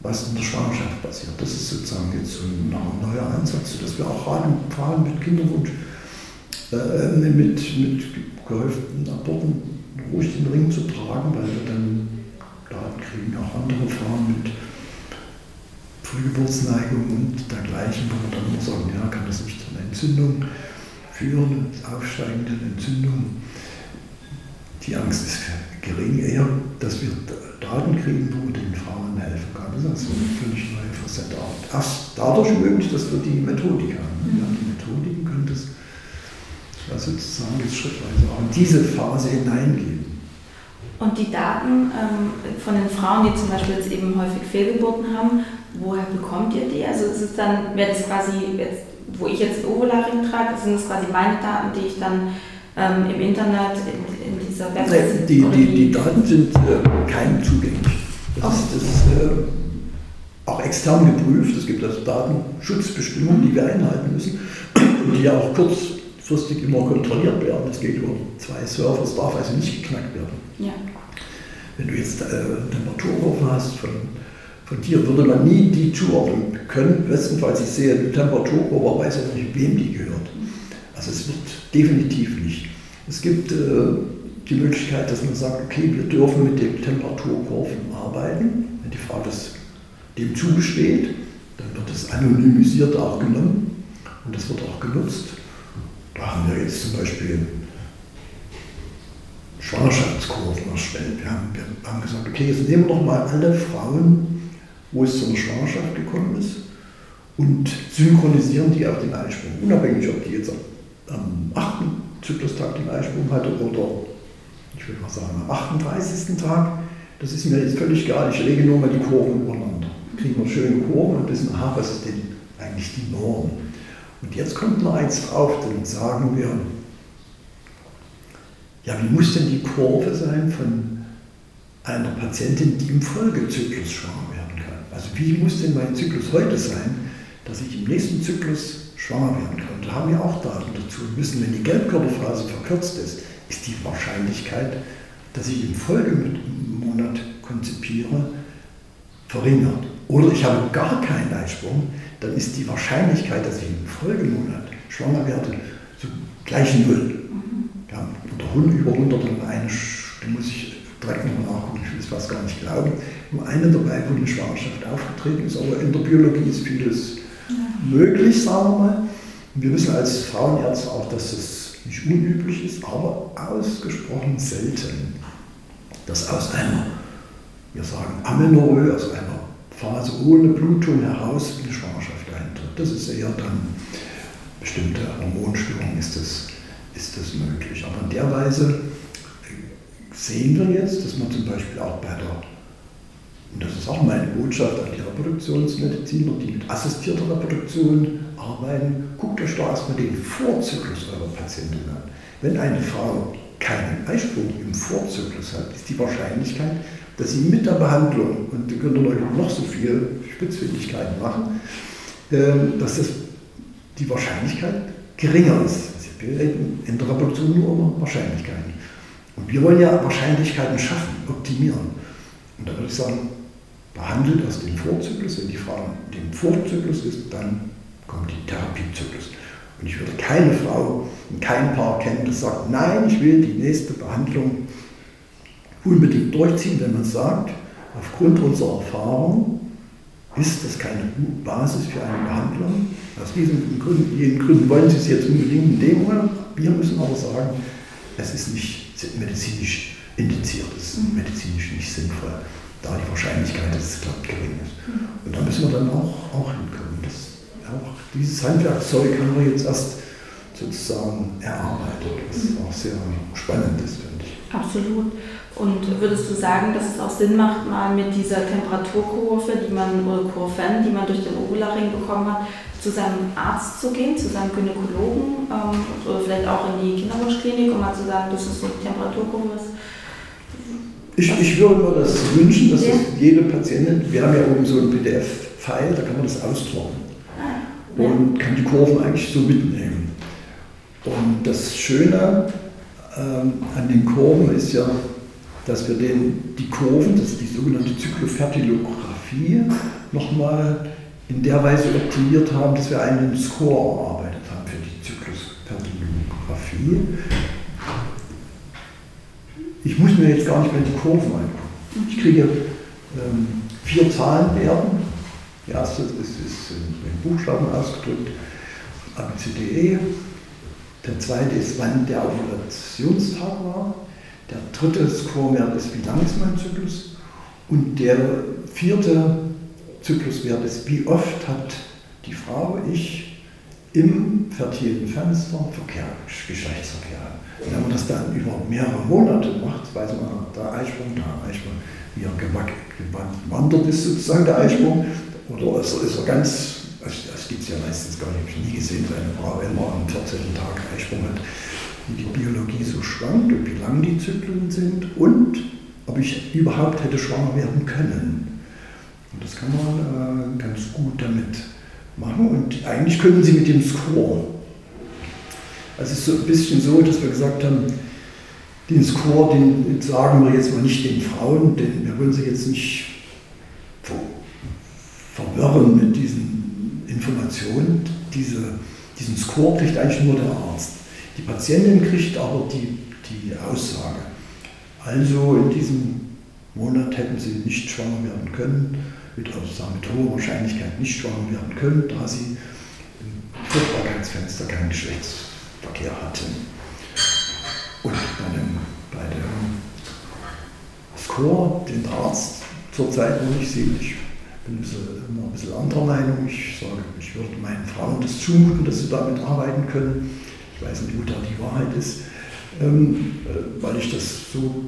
was in der Schwangerschaft passiert? Das ist sozusagen jetzt so ein neuer Ansatz, dass wir auch raten, vor allem mit Kinderwunsch, äh, mit, mit gehäuften Aborten ruhig den Ring zu tragen, weil wir dann Daten kriegen auch andere Frauen mit Frühgeburtsneigung und dergleichen, wo man dann immer sagen, ja, kann das nicht zu einer Entzündung führen, aufsteigenden Entzündungen. Die Angst ist gering, eher, dass wir Daten kriegen, wo den Frauen helfen kann. Das ist also eine völlig neue Facette. Erst dadurch möglich, dass wir die Methodik haben. Wir haben die Methodiken, können das also sozusagen jetzt schrittweise auch in diese Phase hineingehen. Und die Daten ähm, von den Frauen, die zum Beispiel jetzt eben häufig Fehlgeburten haben, woher bekommt ihr die? Also ist es dann, wäre das quasi jetzt, wo ich jetzt Ovularing trage, sind das quasi meine Daten, die ich dann ähm, im Internet in, in dieser Website... Die, die, die, die Daten sind äh, keinem zugänglich. Das okay. ist, das ist äh, auch extern geprüft. Es gibt also Datenschutzbestimmungen, die wir einhalten müssen und die ja auch kurzfristig immer kontrolliert werden. Das geht über zwei Server, es darf also nicht geknackt werden. Ja. Wenn du jetzt äh, Temperaturkurven hast von, von dir, würde man nie die zuordnen können. Bestenfalls, ich sehe eine Temperaturkurve, aber weiß auch nicht, wem die gehört. Also es wird definitiv nicht. Es gibt äh, die Möglichkeit, dass man sagt, okay, wir dürfen mit den Temperaturkurven arbeiten. Wenn die Frau das dem zugesteht, dann wird es anonymisiert auch genommen und das wird auch genutzt. Da haben wir jetzt zum Beispiel Schwangerschaftskurven erstellt. Wir haben, wir haben gesagt, okay, jetzt nehmen wir doch mal alle Frauen, wo es zu einer Schwangerschaft gekommen ist, und synchronisieren die auf den Eisprung. Unabhängig, ob die jetzt am 8. Zyklustag den Eisprung hatte oder, ich würde mal sagen, am 38. Tag. Das ist mir jetzt völlig egal. Ich lege nur mal die Kurven übereinander. Kriegen wir schöne Kurven und wissen, aha, was ist denn eigentlich die Norm? Und jetzt kommt noch eins drauf, dann sagen wir, ja, wie muss denn die Kurve sein von einer Patientin, die im Folgezyklus schwanger werden kann? Also wie muss denn mein Zyklus heute sein, dass ich im nächsten Zyklus schwanger werden kann? Da haben wir auch Daten dazu. Wir wissen, wenn die Gelbkörperphase verkürzt ist, ist die Wahrscheinlichkeit, dass ich im Folgemonat konzipiere, verringert. Oder ich habe gar keinen Eisprung, dann ist die Wahrscheinlichkeit, dass ich im Folgemonat schwanger werde, so gleich null. Ja, unter über 100 und eine, da muss ich direkt nochmal nachgucken, ich will es fast gar nicht glauben. Nur eine dabei, wo eine Schwangerschaft aufgetreten ist, aber in der Biologie ist vieles. Möglich, sagen wir mal. Wir wissen als Frauenärzte auch, dass es nicht unüblich ist, aber ausgesprochen selten, dass aus einer, wir sagen Amenorrhoe, aus einer Phase ohne Blutung heraus eine Schwangerschaft eintritt. Das ist eher dann bestimmte Hormonstörungen ist das ist das möglich. Aber in der Weise sehen wir jetzt, dass man zum Beispiel auch bei der, und das ist auch meine Botschaft an die Reproduktionsmediziner, die mit assistierter Reproduktion arbeiten, guckt euch doch erstmal den Vorzyklus eurer Patientin an. Wenn eine Frau keinen Eisprung im Vorzyklus hat, ist die Wahrscheinlichkeit, dass sie mit der Behandlung, und die können euch noch so viele Spitzfindigkeiten machen, ähm, dass das die Wahrscheinlichkeit geringer ist. Wir reden in der Reproduktion nur über Wahrscheinlichkeiten. Und wir wollen ja Wahrscheinlichkeiten schaffen, optimieren. Und da würde ich sagen, behandelt aus dem Vorzyklus. Wenn die Frau im Vorzyklus ist, dann kommt die Therapiezyklus. Und ich würde keine Frau und kein Paar kennen, das sagt, nein, ich will die nächste Behandlung unbedingt durchziehen, wenn man sagt, aufgrund unserer Erfahrung ist das keine Basis für eine Behandlung. Aus diesen Gründen, jenen Gründen wollen Sie es jetzt unbedingt in dem Monat. Wir müssen aber sagen, es ist nicht medizinisch indiziert, es ist medizinisch nicht sinnvoll, da die Wahrscheinlichkeit, dass es klappt, gering ist. Und da müssen wir dann auch, auch hinkommen. Das, auch dieses Handwerkzeug haben wir jetzt erst sozusagen erarbeitet, was auch sehr spannend ist, finde ich. Absolut. Und würdest du sagen, dass es auch Sinn macht, mal mit dieser Temperaturkurve, die man, oder Kurven, die man durch den Ovularing bekommen hat, zu seinem Arzt zu gehen, zu seinem Gynäkologen ähm, oder vielleicht auch in die Kinderwunschklinik, um mal zu sagen, das ist so die Temperaturkurve ist? Ich, ich würde mir das wünschen, dass ja. jede Patientin, wir haben ja oben so ein PDF-File, da kann man das ausdrucken ah, und kann die Kurven eigentlich so mitnehmen. Und das Schöne ähm, an den Kurven ist ja, dass wir den, die Kurven, das ist die sogenannte Zyklofertilographie, nochmal in der Weise optimiert haben, dass wir einen Score erarbeitet haben für die Zyklusfertilographie. Ich muss mir jetzt gar nicht mehr die Kurven angucken. Ich kriege ähm, vier Zahlenwerten. Die erste ist, ist in Buchstaben ausgedrückt, ABCDE. Der zweite ist, wann der Ovulationstag war. Der dritte Scorewert ist, wie lang ist mein Zyklus? Und der vierte Zykluswert ist, wie oft hat die Frau, ich, im fertilen Fenster Verkehr, Geschlechtsverkehr. Wenn man das dann über mehrere Monate macht, weiß man, der Eisprung, der Eisprung, wie er gewandert ist sozusagen, der Eisprung, oder ist er, ist er ganz, das gibt es ja meistens gar nicht, habe ich nie gesehen, dass eine Frau immer am 14. Tag Eisprung hat wie die Biologie so schwankt und wie lang die Zyklen sind und ob ich überhaupt hätte schwanger werden können. Und das kann man äh, ganz gut damit machen und eigentlich können Sie mit dem Score. Also es ist so ein bisschen so, dass wir gesagt haben, den Score, den sagen wir jetzt mal nicht den Frauen, denn wir wollen sie jetzt nicht verwirren mit diesen Informationen. Diese, diesen Score kriegt eigentlich nur der Arzt. Die Patientin kriegt aber die, die Aussage. Also in diesem Monat hätten sie nicht schwanger werden können, mit, also sagen, mit hoher Wahrscheinlichkeit nicht schwanger werden können, da sie im Fruchtbarkeitsfenster keinen Geschlechtsverkehr hatten. Und bei dem, bei dem Score, den Arzt zurzeit noch nicht sieht, ich bin immer ein bisschen anderer Meinung. Ich sage, ich würde meinen Frauen das zumuten, dass sie damit arbeiten können. Ich weiß nicht, wo da die Wahrheit ist, ähm, äh, weil ich das so,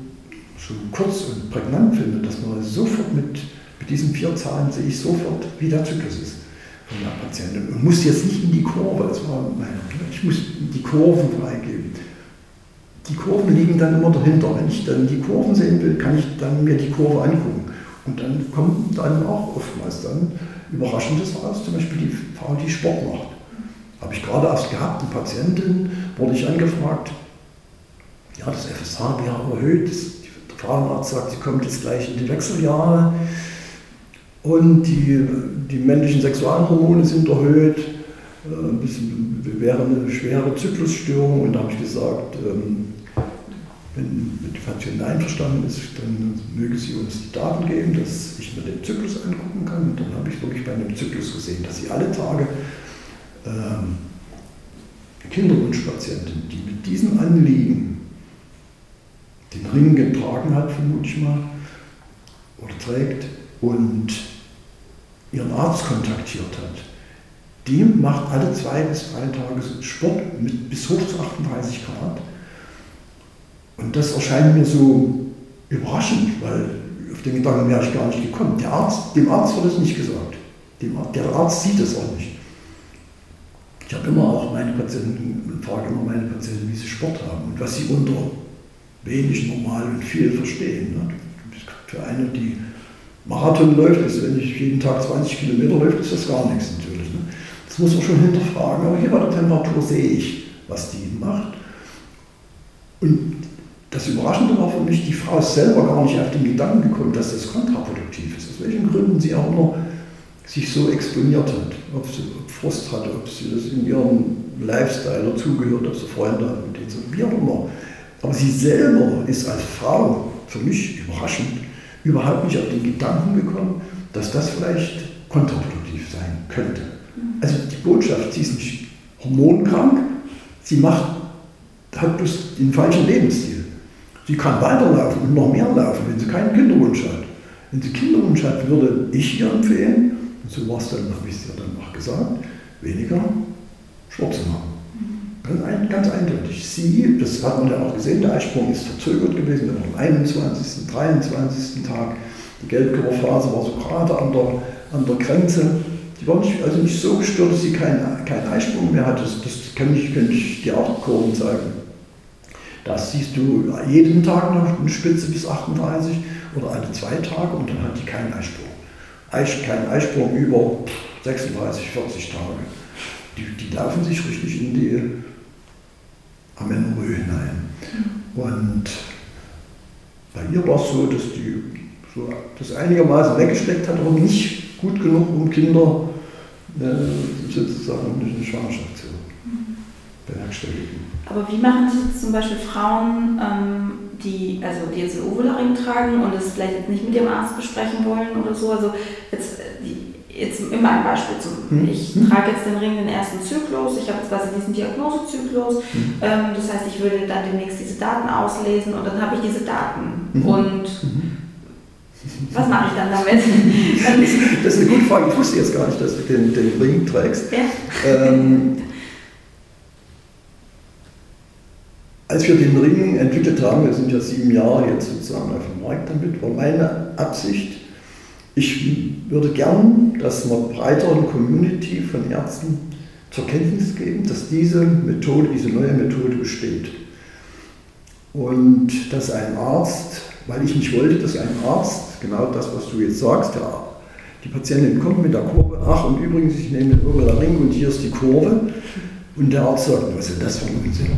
so kurz und prägnant finde, dass man sofort mit, mit diesen vier Zahlen sehe ich sofort, wie der Zyklus ist von der Patientin. Und muss jetzt nicht in die Kurve, das war meine, ich muss die Kurven freigeben die Kurven liegen dann immer dahinter. Wenn ich dann die Kurven sehen will, kann ich dann mir die Kurve angucken. Und dann kommt dann auch oftmals dann Überraschendes raus, zum Beispiel die Frau, die Sport macht. Habe ich gerade erst gehabt, eine Patientin, wurde ich angefragt, ja, das FSH wäre erhöht, der Frauenarzt sagt, sie kommt jetzt gleich in die Wechseljahre und die, die männlichen Sexualhormone sind erhöht, äh, bisschen, wäre eine schwere Zyklusstörung und da habe ich gesagt, ähm, wenn die Patientin einverstanden ist, dann möge sie uns die Daten geben, dass ich mir den Zyklus angucken kann. Und dann habe ich wirklich bei einem Zyklus gesehen, dass sie alle Tage ähm, Kinderwunschpatientin, die mit diesem Anliegen den Ring getragen hat, vermute ich mal, oder trägt, und ihren Arzt kontaktiert hat, die macht alle zwei bis drei Tage Sport mit bis hoch zu 38 Grad und das erscheint mir so überraschend, weil auf den Gedanken wäre ich gar nicht gekommen. Der Arzt, dem Arzt wird es nicht gesagt. Dem, der Arzt sieht es auch nicht. Ich habe immer auch meine Patienten, frage immer meine Patienten, wie sie Sport haben und was sie unter wenig, normal und viel verstehen. Ne? Für eine, die Marathon läuft, ist, wenn ich jeden Tag 20 Kilometer läuft, ist das gar nichts natürlich. Ne? Das muss man schon hinterfragen. Aber hier bei der Temperatur sehe ich, was die macht. Und das Überraschende war für mich, die Frau ist selber gar nicht auf den Gedanken gekommen, dass das kontraproduktiv ist. Aus welchen Gründen sie auch immer sich so exponiert hat. Ob sie Frust hatte, ob sie das in ihrem Lifestyle dazugehört, ob sie Freunde hat, mit denen wie auch immer. Aber sie selber ist als Frau, für mich überraschend, überhaupt nicht auf den Gedanken gekommen, dass das vielleicht kontraproduktiv sein könnte. Also die Botschaft, sie ist nicht hormonkrank, sie macht, hat bloß den falschen Lebensstil. Sie kann weiterlaufen und noch mehr laufen, wenn sie keinen Kinderwunsch hat. Wenn sie Kinderwunsch hat, würde ich ihr empfehlen, und so war es dann, habe ich es ihr dann auch gesagt, weniger Sport zu machen. Ganz, ein, ganz eindeutig. Sie, das hat man ja auch gesehen, der Eisprung ist verzögert gewesen, am 21., 23. Tag. Die Gelbkörperphase war so gerade an der, an der Grenze. Die war nicht, also nicht so gestört, dass sie keinen kein Eisprung mehr hatte. Das, das kann ich, kann ich dir auch Kurven zeigen. Das siehst du jeden Tag noch eine Spitze bis 38 oder alle zwei Tage und dann hat die keinen Eisprung. Eis, kein Eisprung über 36, 40 Tage. Die, die laufen sich richtig in die Amenorrhoe hinein. Und bei ihr war es so, dass die so das einigermaßen weggesteckt hat, aber nicht gut genug, um Kinder äh, sozusagen eine Schwangerschaft zu bewerkstelligen. Aber wie machen es zum Beispiel Frauen, ähm, die, also die jetzt einen Ovularing tragen und das vielleicht jetzt nicht mit ihrem Arzt besprechen wollen oder so? Also jetzt, jetzt immer ein Beispiel zum, mhm. ich mhm. trage jetzt den Ring den ersten Zyklus, ich habe jetzt quasi diesen Diagnosezyklus, mhm. ähm, das heißt, ich würde dann demnächst diese Daten auslesen und dann habe ich diese Daten. Mhm. Und mhm. was mache ich dann damit? das ist eine gute Frage. Ich wusste jetzt gar nicht, dass du den, den Ring trägst. Ja. Ähm, Als wir den Ring entwickelt haben, wir sind ja sieben Jahre jetzt sozusagen auf dem Markt damit, war meine Absicht, ich würde gern das einer breiteren Community von Ärzten zur Kenntnis geben, dass diese Methode, diese neue Methode besteht. Und dass ein Arzt, weil ich nicht wollte, dass ein Arzt, genau das, was du jetzt sagst, ja, die Patientin kommt mit der Kurve, ach und übrigens, ich nehme den Ring und hier ist die Kurve. Und der Arzt sagt, was ist das für ein Unsinn?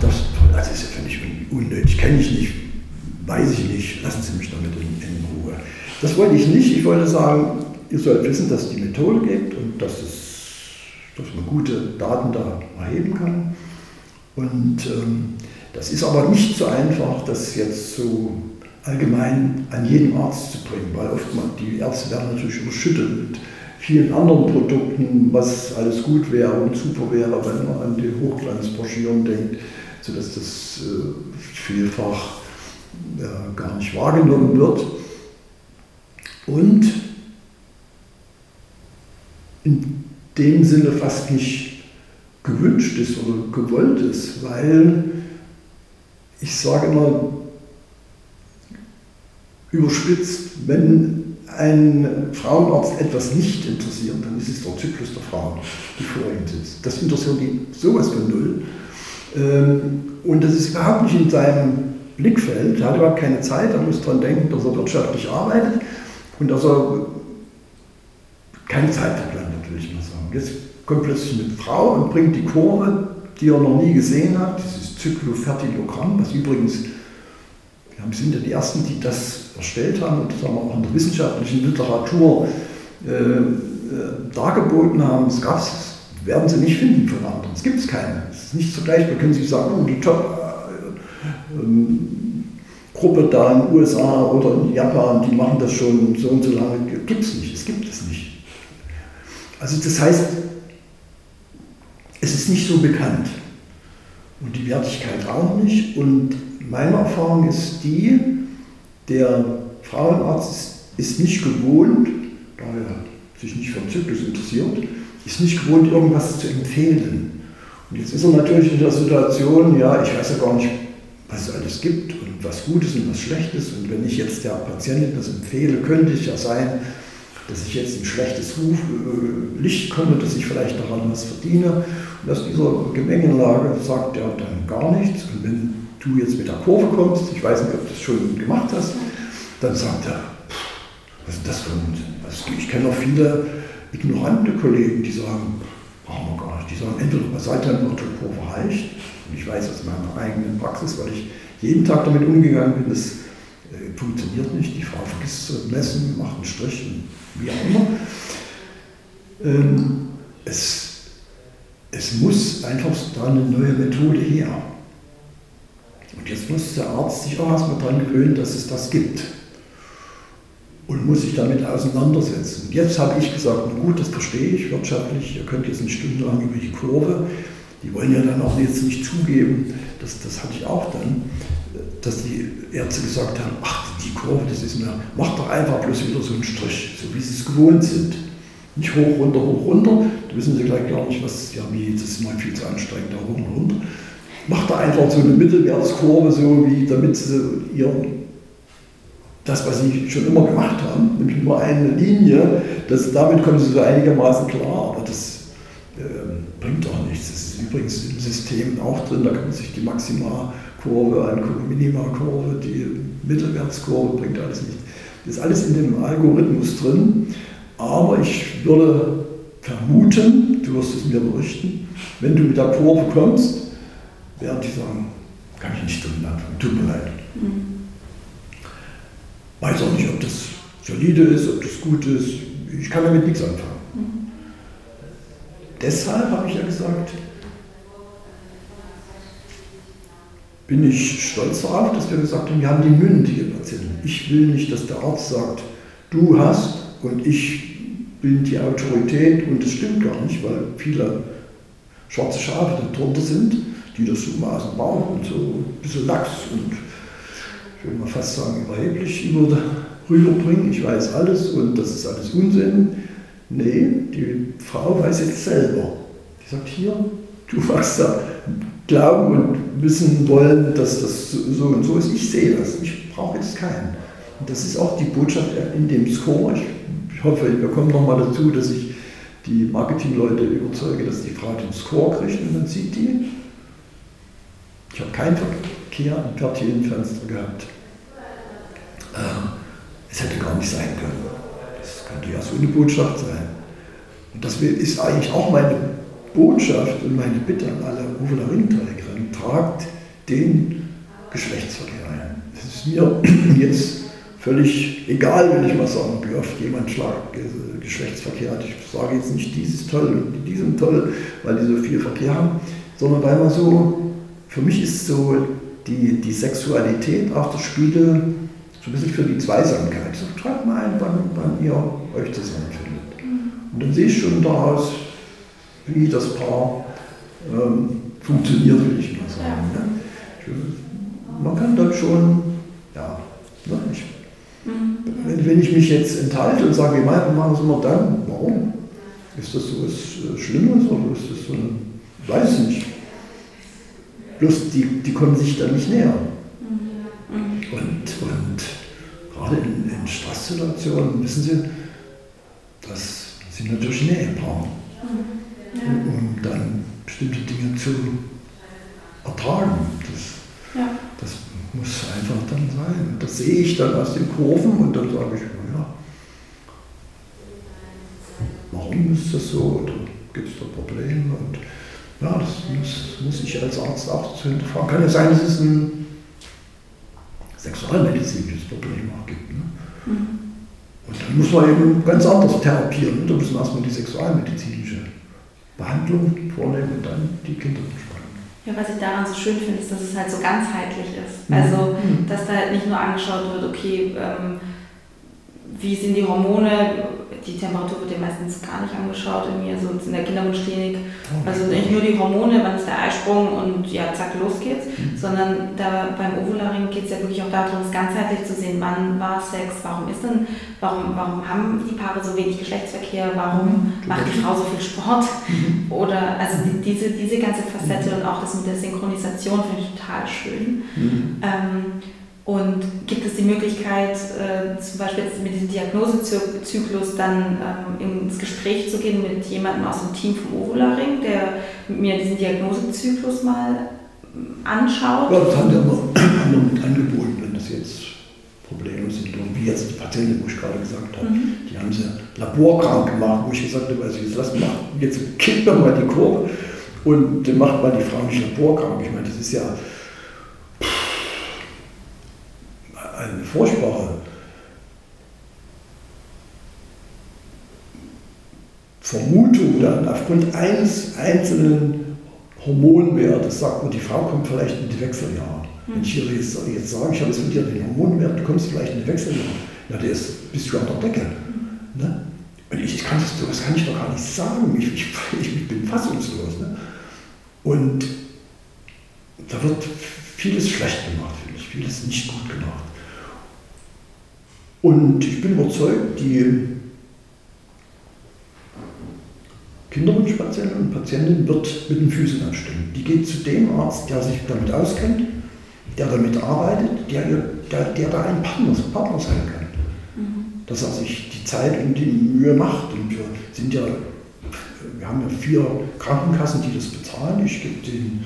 Das, das ist ja völlig unnötig, kenne ich nicht, weiß ich nicht, lassen Sie mich damit in, in, Ruhe. Das wollte ich nicht, ich wollte sagen, ihr sollt wissen, dass es die Methode gibt und dass, es, dass man gute Daten da erheben kann. Und ähm, das ist aber nicht so einfach, das jetzt so allgemein an jeden Arzt zu bringen, weil oftmals die Ärzte werden natürlich überschüttet mit vielen anderen Produkten, was alles gut wäre und super wäre, wenn man an die Hochglanzbroschüren denkt, sodass das äh, vielfach äh, gar nicht wahrgenommen wird. Und in dem Sinne fast nicht gewünscht ist oder gewollt ist, weil ich sage immer überspitzt, wenn ein Frauenarzt etwas nicht interessiert, dann ist es der Zyklus der Frauen, die vor ihm sitzt. Das interessiert ihn sowas von null. Ähm, und das ist überhaupt nicht in seinem Blickfeld. Er hat überhaupt keine Zeit, er muss daran denken, dass er wirtschaftlich arbeitet und er keine Zeit verplant, will ich mal sagen. Jetzt kommt plötzlich eine Frau und bringt die Kurve, die er noch nie gesehen hat, dieses Zyklofertilogramm, was übrigens, wir sind ja die Ersten, die das erstellt haben und das haben wir auch in der wissenschaftlichen Literatur äh, äh, dargeboten haben. Das gab es, werden Sie nicht finden von anderen. Es gibt es keine. Es ist nicht vergleichbar. Können Sie sagen, oh, die Top äh, ähm, Gruppe da in den USA oder in Japan, die machen das schon so und so lange. Gibt es nicht. Es gibt es nicht. Also das heißt, es ist nicht so bekannt und die Wertigkeit auch nicht. Und meine Erfahrung ist die, der Frauenarzt ist nicht gewohnt, da er sich nicht für den Zyklus interessiert, ist nicht gewohnt, irgendwas zu empfehlen. Und jetzt ist er natürlich in der Situation, ja, ich weiß ja gar nicht, was es alles gibt was gut ist und was schlecht ist. Und wenn ich jetzt der Patientin das empfehle, könnte es ja sein, dass ich jetzt in schlechtes Ruf, äh, Licht komme, dass ich vielleicht daran was verdiene. Und aus dieser Gemengelage sagt er dann gar nichts. Und wenn du jetzt mit der Kurve kommst, ich weiß nicht, ob du das schon gemacht hast, dann sagt er, was ist das für ein? Also ich kenne auch viele ignorante Kollegen, die sagen, brauchen wir gar nicht. Die sagen, entweder seid dann noch die Kurve reicht. Und ich weiß aus meiner eigenen Praxis, weil ich jeden Tag damit umgegangen bin, das äh, funktioniert nicht. Die Frau vergisst zu messen, macht einen Strich, wie auch immer. Ähm, es, es muss einfach da eine neue Methode her. Und jetzt muss der Arzt sich auch erstmal daran gewöhnen, dass es das gibt. Und muss sich damit auseinandersetzen. Und jetzt habe ich gesagt, gut, das verstehe ich wirtschaftlich, ihr könnt jetzt eine Stunde lang über die Kurve. Die wollen ja dann auch jetzt nicht zugeben, das, das hatte ich auch dann, dass die Ärzte gesagt haben, ach, die Kurve, das ist mir, mach doch einfach bloß wieder so einen Strich, so wie sie es gewohnt sind. Nicht hoch, runter, hoch, runter. Da wissen sie gleich gar nicht, was, ja, wie, das ist mal viel zu anstrengend, da hoch und runter macht da einfach so eine Mittelwertskurve, so wie damit sie ihr, das, was sie schon immer gemacht haben, nämlich nur eine Linie, das, damit kommen sie so einigermaßen klar, aber das äh, bringt auch nichts. Das ist übrigens im System auch drin, da kann man sich die Maximalkurve angucken, Minimalkurve, die Mittelwertskurve, bringt alles nichts. Das ist alles in dem Algorithmus drin, aber ich würde vermuten, du wirst es mir berichten, wenn du mit der Kurve kommst, während die sagen, kann ich nicht tun, tut mir leid. Mhm. Weiß auch nicht, ob das solide ist, ob das gut ist. Ich kann damit nichts anfangen. Deshalb habe ich ja gesagt, bin ich stolz darauf, dass wir gesagt haben, wir haben die mündige Patienten. Ich will nicht, dass der Arzt sagt, du hast und ich bin die Autorität und das stimmt gar nicht, weil viele schwarze Schafe darunter sind die das so maßen bauen und so ein bisschen Lachs und ich würde mal fast sagen überheblich über rüberbringen. Ich weiß alles und das ist alles Unsinn. Nee, die Frau weiß jetzt selber. Die sagt, hier, du machst da glauben und wissen wollen, dass das so und so ist. Ich sehe das. Ich brauche jetzt keinen. Und das ist auch die Botschaft in dem Score. Ich, hoffe, wir kommen nochmal dazu, dass ich die Marketingleute überzeuge, dass die Frau den Score kriegt und dann sieht die, ich habe keinen Verkehr am Quartierenfenster gehabt. Ähm, es hätte gar nicht sein können. Das könnte ja so eine Botschaft sein. Und das ist eigentlich auch meine Botschaft und meine Bitte an alle Uwe Ringträgerinnen. Tragt den Geschlechtsverkehr ein. Es ist mir jetzt völlig egal, wenn ich mal sagen, wie oft jemand Geschlechtsverkehr hat. Ich sage jetzt nicht, dieses toll und die sind toll, weil die so viel Verkehr haben, sondern weil man so für mich ist so die, die Sexualität auch der Spiegel so ein bisschen für die Zweisamkeit. So, schreibt mal ein, wann, wann ihr euch zusammenfindet. Und dann sehe ich schon daraus, wie das Paar ähm, funktioniert, will ich mal sagen. Ja. Ne? Man kann dann schon, ja, ne, ich, mhm. wenn, wenn, ich mich jetzt enthalte und sage, wir machen es immer dann, warum? Ist das so was äh, Schlimmes oder ist das so ein, ich weiß nicht. Bloß die, die konnten sich dann nicht nähern. Und, und gerade in, in Stresssituationen, wissen Sie, das sind natürlich Nähepaare. Mhm. Ja. Um dann bestimmte Dinge zu ertragen. Das, ja. das muss einfach dann sein. Das sehe ich dann aus den Kurven und dann sage ich, ja, warum ist das so? Oder gibt es da Probleme? Und ja, das muss, muss ich als Arzt auch zu hinterfragen. Kann ja sein, dass es ein sexualmedizinisches Problem auch gibt. Ne? Mhm. Und dann muss man eben ganz anders therapieren. Da müssen wir erstmal die sexualmedizinische Behandlung vornehmen und dann die Kinder besprechen. Ja, was ich daran so schön finde, ist, dass es halt so ganzheitlich ist. Mhm. Also, mhm. dass da halt nicht nur angeschaut wird, okay, ähm, wie sind die Hormone, die Temperatur wird ja meistens gar nicht angeschaut in mir, so in der Kinderwunschklinik. Oh. Also nicht nur die Hormone, wann ist der Eisprung und ja, zack, los geht's, mhm. sondern da beim Ovularing geht es ja wirklich auch darum, es ganzheitlich zu sehen, wann war Sex, warum ist denn, warum, warum haben die Paare so wenig Geschlechtsverkehr, warum mhm. macht die Frau so viel Sport mhm. oder also die, diese, diese ganze Facette mhm. und auch das mit der Synchronisation finde ich total schön. Mhm. Ähm, und gibt es die Möglichkeit, äh, zum Beispiel mit diesem Diagnosezyklus dann ähm, ins Gespräch zu gehen mit jemandem aus dem Team vom Ovularing, der mir diesen Diagnosezyklus mal ähm, anschaut? Ja, das haben wir immer mit angeboten, wenn das jetzt Probleme sind. Und wie jetzt die Patientin, wo ich gerade gesagt habe, mhm. die haben sie laborkrank gemacht, wo ich gesagt habe, also jetzt lassen wir jetzt kippt man mal die Kurve und macht mal die Frau nicht laborkrank. Ich meine, das ist ja eine furchtbare Vermutung dann aufgrund eines einzelnen Hormonwertes sagt man, die Frau kommt vielleicht in die Wechseljahre. Wenn ich ihr jetzt, jetzt sage, ich habe jetzt mit dir den Hormonwert, du kommst vielleicht in die Wechseljahre, ja, der ist, bist du an der Decke. Ne? Und ich, ich kann das, das kann ich doch gar nicht sagen. Ich, ich, ich bin fassungslos. Ne? Und da wird vieles schlecht gemacht, finde ich, vieles nicht gut gemacht. Und ich bin überzeugt, die Kinderwunschpatientin und Patientin wird mit den Füßen anstimmen. Die geht zu dem Arzt, der sich damit auskennt, der damit arbeitet, der, der, der da ein Partner, Partner sein kann. Mhm. Dass er sich die Zeit und die Mühe macht. Und wir sind ja, wir haben ja vier Krankenkassen, die das bezahlen. Ich gebe den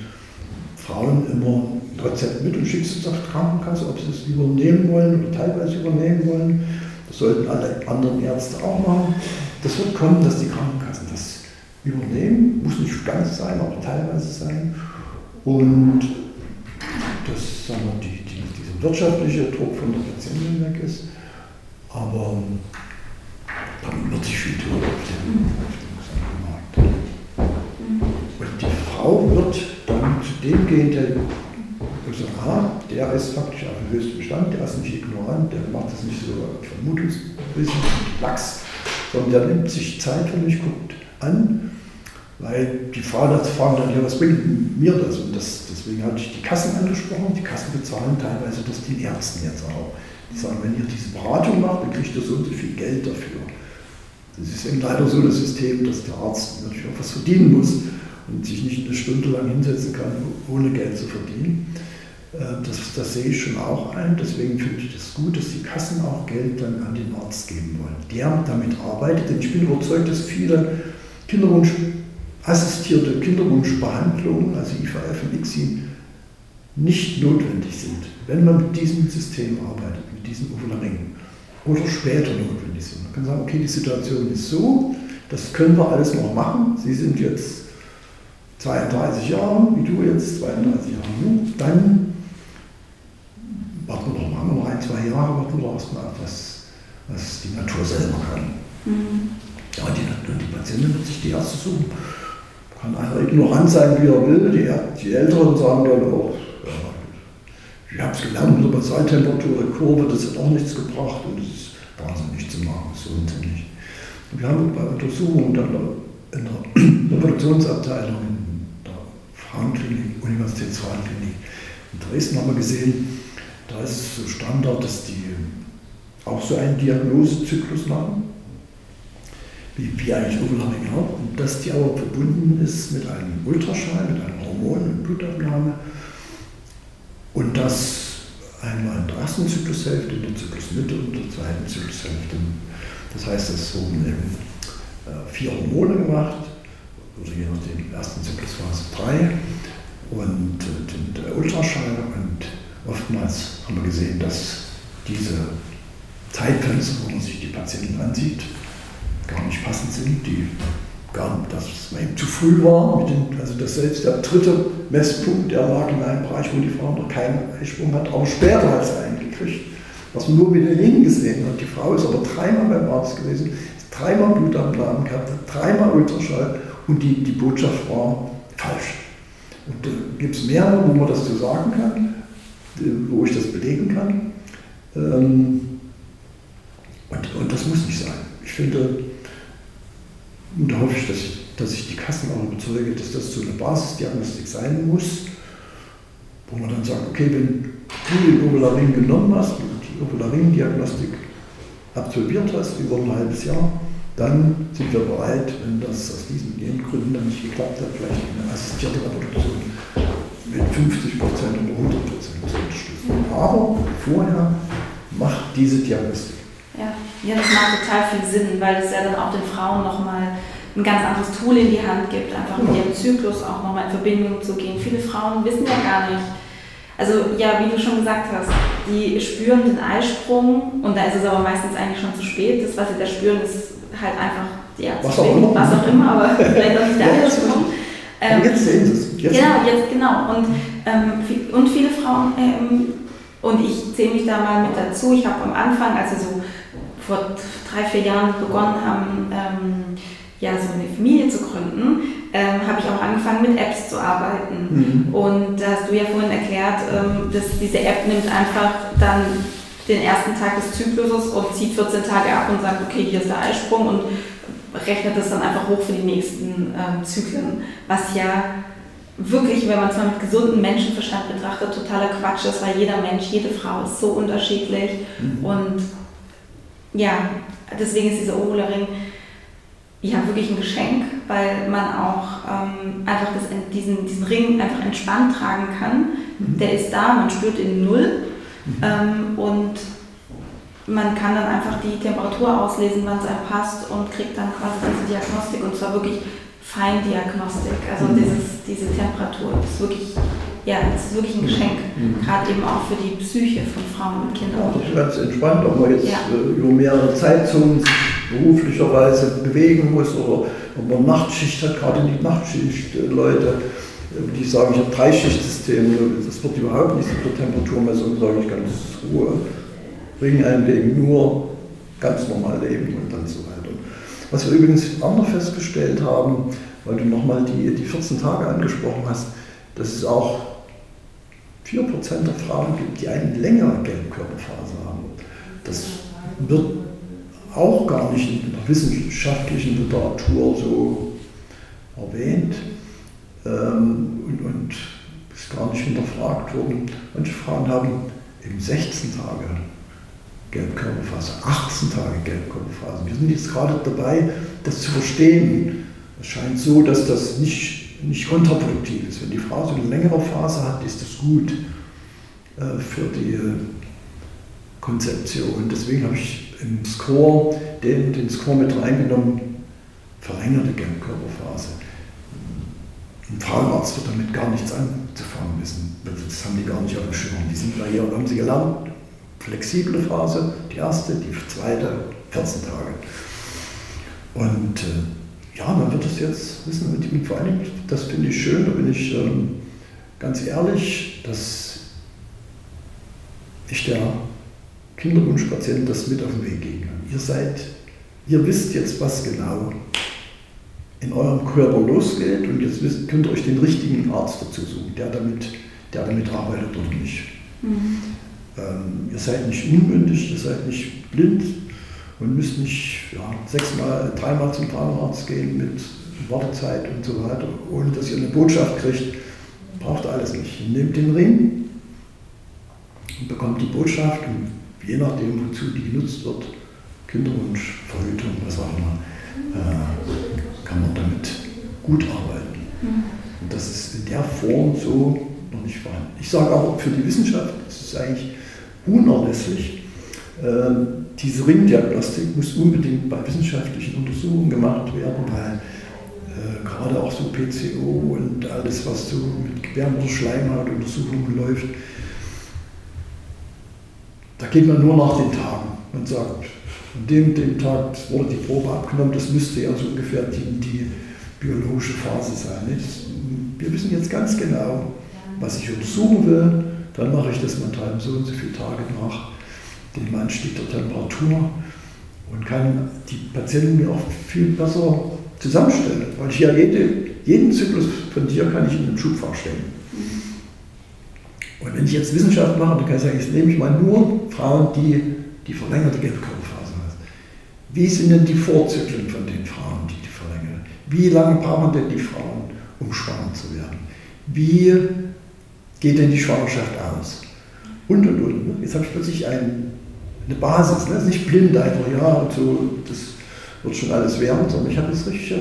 Frauen immer Rezept mit und schickst es zur Krankenkasse, ob sie es übernehmen wollen oder teilweise übernehmen wollen. Das sollten alle anderen Ärzte auch machen. Das wird kommen, dass die Krankenkassen das übernehmen. Muss nicht ganz sein, aber teilweise sein. Und dass sagen wir, die, die, dieser wirtschaftliche Druck von der Patientin weg ist. Aber dann wird sich viel tun auf dem, auf dem Markt. Und die Frau wird dann zu dem gehen, der aha, der ist faktisch auf dem höchsten Stand, der ist nicht ignorant, der macht das nicht so vermutungswissen, lax, sondern der nimmt sich Zeit für mich, guckt an, weil die Frauen fragen dann, ja, was bringt mir das? Und das, deswegen hatte ich die Kassen angesprochen. Die Kassen bezahlen teilweise das den Ärzten jetzt auch. Die sagen, wenn ihr diese Beratung macht, dann kriegt ihr so und so viel Geld dafür. Das ist eben leider so das System, dass der Arzt natürlich auch was verdienen muss und sich nicht eine Stunde lang hinsetzen kann, ohne Geld zu verdienen. Äh, das, das, sehe ich schon auch ein. Deswegen finde ich das gut, dass die Kassen auch Geld dann an den Arzt geben wollen, der damit arbeitet. Denn ich bin überzeugt, dass viele Kinderwunsch, assistierte Kinderwunschbehandlungen, also IVF und ICSI, nicht notwendig sind, wenn man mit diesem System arbeitet, mit diesem Ovularing oder später notwendig sind. Man kann sagen, okay, die Situation ist so, das können wir alles noch machen. Sie sind jetzt 32 Jahre, wie du jetzt, 32 Jahre, dann warten wir noch mal, noch ein, zwei Jahre, warten wir erstmal ab, was, was die Natur selber kann. Mhm. Ja, die, die Patientin wird sich die Ärzte suchen. Kann einer ignorant sein, wie er will. Die, die Älteren sagen dann auch, ja, Ich habe es gelernt Basaltemperatur, der Kurve, das hat auch nichts gebracht und es ist wahnsinnig zu machen, so unsinnig. Wir haben bei Untersuchungen dann in der Reproduktionsabteilung in der Frauenklinik, Universitätsfrauenklinik in Dresden haben wir gesehen, da ist es so Standard, dass die auch so einen Diagnosezyklus machen, wie, wie eigentlich Overlapping auch, und dass die aber verbunden ist mit einem Ultraschall, mit einem Hormon- und Blutabnahme und das einmal in der ersten Zyklushälfte, in der Zyklusmitte und in der zweiten Zyklushälfte. Das heißt, es wurden eben äh, vier Hormone gemacht, oder je nachdem, ersten Zyklusphase drei und äh, der Ultraschall und oftmals haben wir gesehen, dass diese Zeitfenster, wo man sich die Patienten ansieht, gar nicht passend sind, die gar dass es eben zu früh war, den, also dass selbst der dritte Messpunkt, der lag in einem Bereich, wo die Frau noch keinen Eisprung hat, aber später hat sie einen gekriegt, was man nur mit den Ringen gesehen hat. Die Frau ist aber dreimal beim Arzt gewesen, dreimal Blutabnahmen gehabt, dreimal Ultraschall und die, die Botschaft war falsch. Und da gibt es mehrere, wo man das so sagen kann, wo ich das belegen kann. Ähm, und, und das muss nicht sein. Ich finde, und da hoffe ich, dass ich, dass ich die Kassen auch überzeuge, dass das so eine Basisdiagnostik sein muss, wo man dann sagt, okay, wenn du den Ovularin genommen hast, die Ovularin-Diagnostik absolviert hast über ein halbes Jahr, dann sind wir bereit, wenn das aus diesen Gründen dann nicht geklappt hat, vielleicht eine assistierte Reproduktion mit 50% oder 100% zu unterstützen. Aber vorher macht diese Diagnostik. Ja. ja, das macht total viel Sinn, weil es ja dann auch den Frauen nochmal ein ganz anderes Tool in die Hand gibt, einfach mit ihrem Zyklus auch nochmal in Verbindung zu gehen. Viele Frauen wissen ja gar nicht, also ja, wie du schon gesagt hast, die spüren den Eisprung und da ist es aber meistens eigentlich schon zu spät. Das, was sie da spüren, ist halt einfach, ja, was, auch immer. was auch immer, aber vielleicht auch nicht der Eisprung. Ähm, jetzt sehen sie es. Jetzt. Genau, jetzt genau. Und, ähm, und viele Frauen, ähm, und ich zähle mich da mal mit dazu, ich habe am Anfang, als wir so vor drei, vier Jahren begonnen haben, ähm, ja, so eine Familie zu gründen, ähm, habe ich auch angefangen mit Apps zu arbeiten. Mhm. Und da hast du ja vorhin erklärt, ähm, dass diese App nimmt einfach dann den ersten Tag des Zykluses und zieht 14 Tage ab und sagt, okay, hier ist der Eisprung und rechnet das dann einfach hoch für die nächsten ähm, Zyklen. Was ja wirklich, wenn man es mal mit gesundem Menschenverstand betrachtet, totaler Quatsch ist, weil jeder Mensch, jede Frau ist so unterschiedlich. Mhm. Und ja, deswegen ist dieser Ovularing ja wirklich ein Geschenk, weil man auch ähm, einfach das, diesen, diesen Ring einfach entspannt tragen kann. Mhm. Der ist da, man spürt ihn null mhm. ähm, und man kann dann einfach die Temperatur auslesen, wann es einem passt und kriegt dann quasi diese Diagnostik und zwar wirklich Feindiagnostik. Also mhm. dieses, diese Temperatur ist wirklich, ja, das ist wirklich ein Geschenk, mhm. gerade eben auch für die Psyche von Frauen und Kindern. Ja, das ist ganz entspannt, ob man jetzt ja. Äh, über mehrere Zeitzonen beruflicherweise bewegen muss oder ob man Nachtschicht hat, gerade die Nachtschicht Leute, äh, die sagen, ich habe drei Schichtsysteme, das wird überhaupt nicht mit der Temperaturmessung, sage ich ganz Ruhe. Ring einlegen, nur ganz normal leben und dann so weiter. Was wir übrigens auch noch festgestellt haben, weil du nochmal die, die 14 Tage angesprochen hast, dass es auch 4% der Frauen gibt, die eine längere Gelbkörperphase haben. Das wird auch gar nicht in der wissenschaftlichen Literatur so erwähnt ähm, und, und ist gar nicht hinterfragt worden. Manche Frauen haben eben 16 Tage Gelbkörperphase, 18 Tage Gelbkörperphase. Wir sind jetzt gerade dabei, das zu verstehen. Es scheint so, dass das nicht, nicht kontraproduktiv ist. Wenn die Frau so eine längere Phase hat, ist das gut äh, für die äh, Konzeption. Deswegen habe ich im Score den, den Score mit reingenommen, verlängerte Gelbkörperphase. Ein Frauenarzt wird damit gar nichts anzufangen wissen. Das haben die gar nicht auf dem Schirm. Die sind da hier und haben sie gelernt, flexible Phase, die erste, die zweite, 14 Tage. Und äh, ja, man wird es jetzt wissen, mit, vor allem, das finde ich schön, da bin ich ähm, ganz ehrlich, dass ich der Kinderwunschpatient das mit auf den Weg geben kann. Ihr seid, ihr wisst jetzt, was genau in eurem Körper losgeht und jetzt wisst, könnt ihr euch den richtigen Arzt dazu suchen, der damit, der damit arbeitet oder nicht. Mhm. Ähm, ihr seid nicht unmündig, ihr seid nicht blind und müsst nicht ja, sechsmal, dreimal zum Zahnarzt gehen mit Wartezeit und so weiter, ohne dass ihr eine Botschaft kriegt. Braucht alles nicht. Ihr nehmt den Ring und bekommt die Botschaft und je nachdem, wozu die genutzt wird, Kinderwunsch, Verhütung, was auch immer, äh, kann man damit gut arbeiten. Mhm. Und das ist in der Form so noch nicht vorhanden. Ich sage auch für die Wissenschaft, es ist eigentlich unerlässlich. Äh, diese Ringdiagnostik muss unbedingt bei wissenschaftlichen Untersuchungen gemacht werden, weil äh, gerade auch so PCO und alles, was so mit Gebärmutterschleimhautuntersuchungen läuft, da geht man nur nach den Tagen. Man sagt, an dem, dem Tag wurde die Probe abgenommen, das müsste ja so ungefähr die, die biologische Phase sein. Das, wir wissen jetzt ganz genau, was ich untersuchen will. Dann mache ich das mental so und so viele Tage nach dem Anstieg der Temperatur und kann die Patienten mir auch viel besser zusammenstellen. Weil ich ja jede, jeden Zyklus von dir kann ich in einem Schubfach stellen. Und wenn ich jetzt Wissenschaft mache, dann kann ich sagen, jetzt nehme ich mal nur Frauen, die die verlängerte Gelbkörperphase haben. Wie sind denn die Vorzyklen von den Frauen, die die verlängern? Wie lange brauchen denn die Frauen, um schwanger zu werden? Wie geht denn die Schwangerschaft aus? Und und und. Ne? Jetzt habe ich plötzlich ein, eine Basis. Ne? Nicht blind einfach, ja, und so, das wird schon alles werden, sondern ich habe jetzt richtig,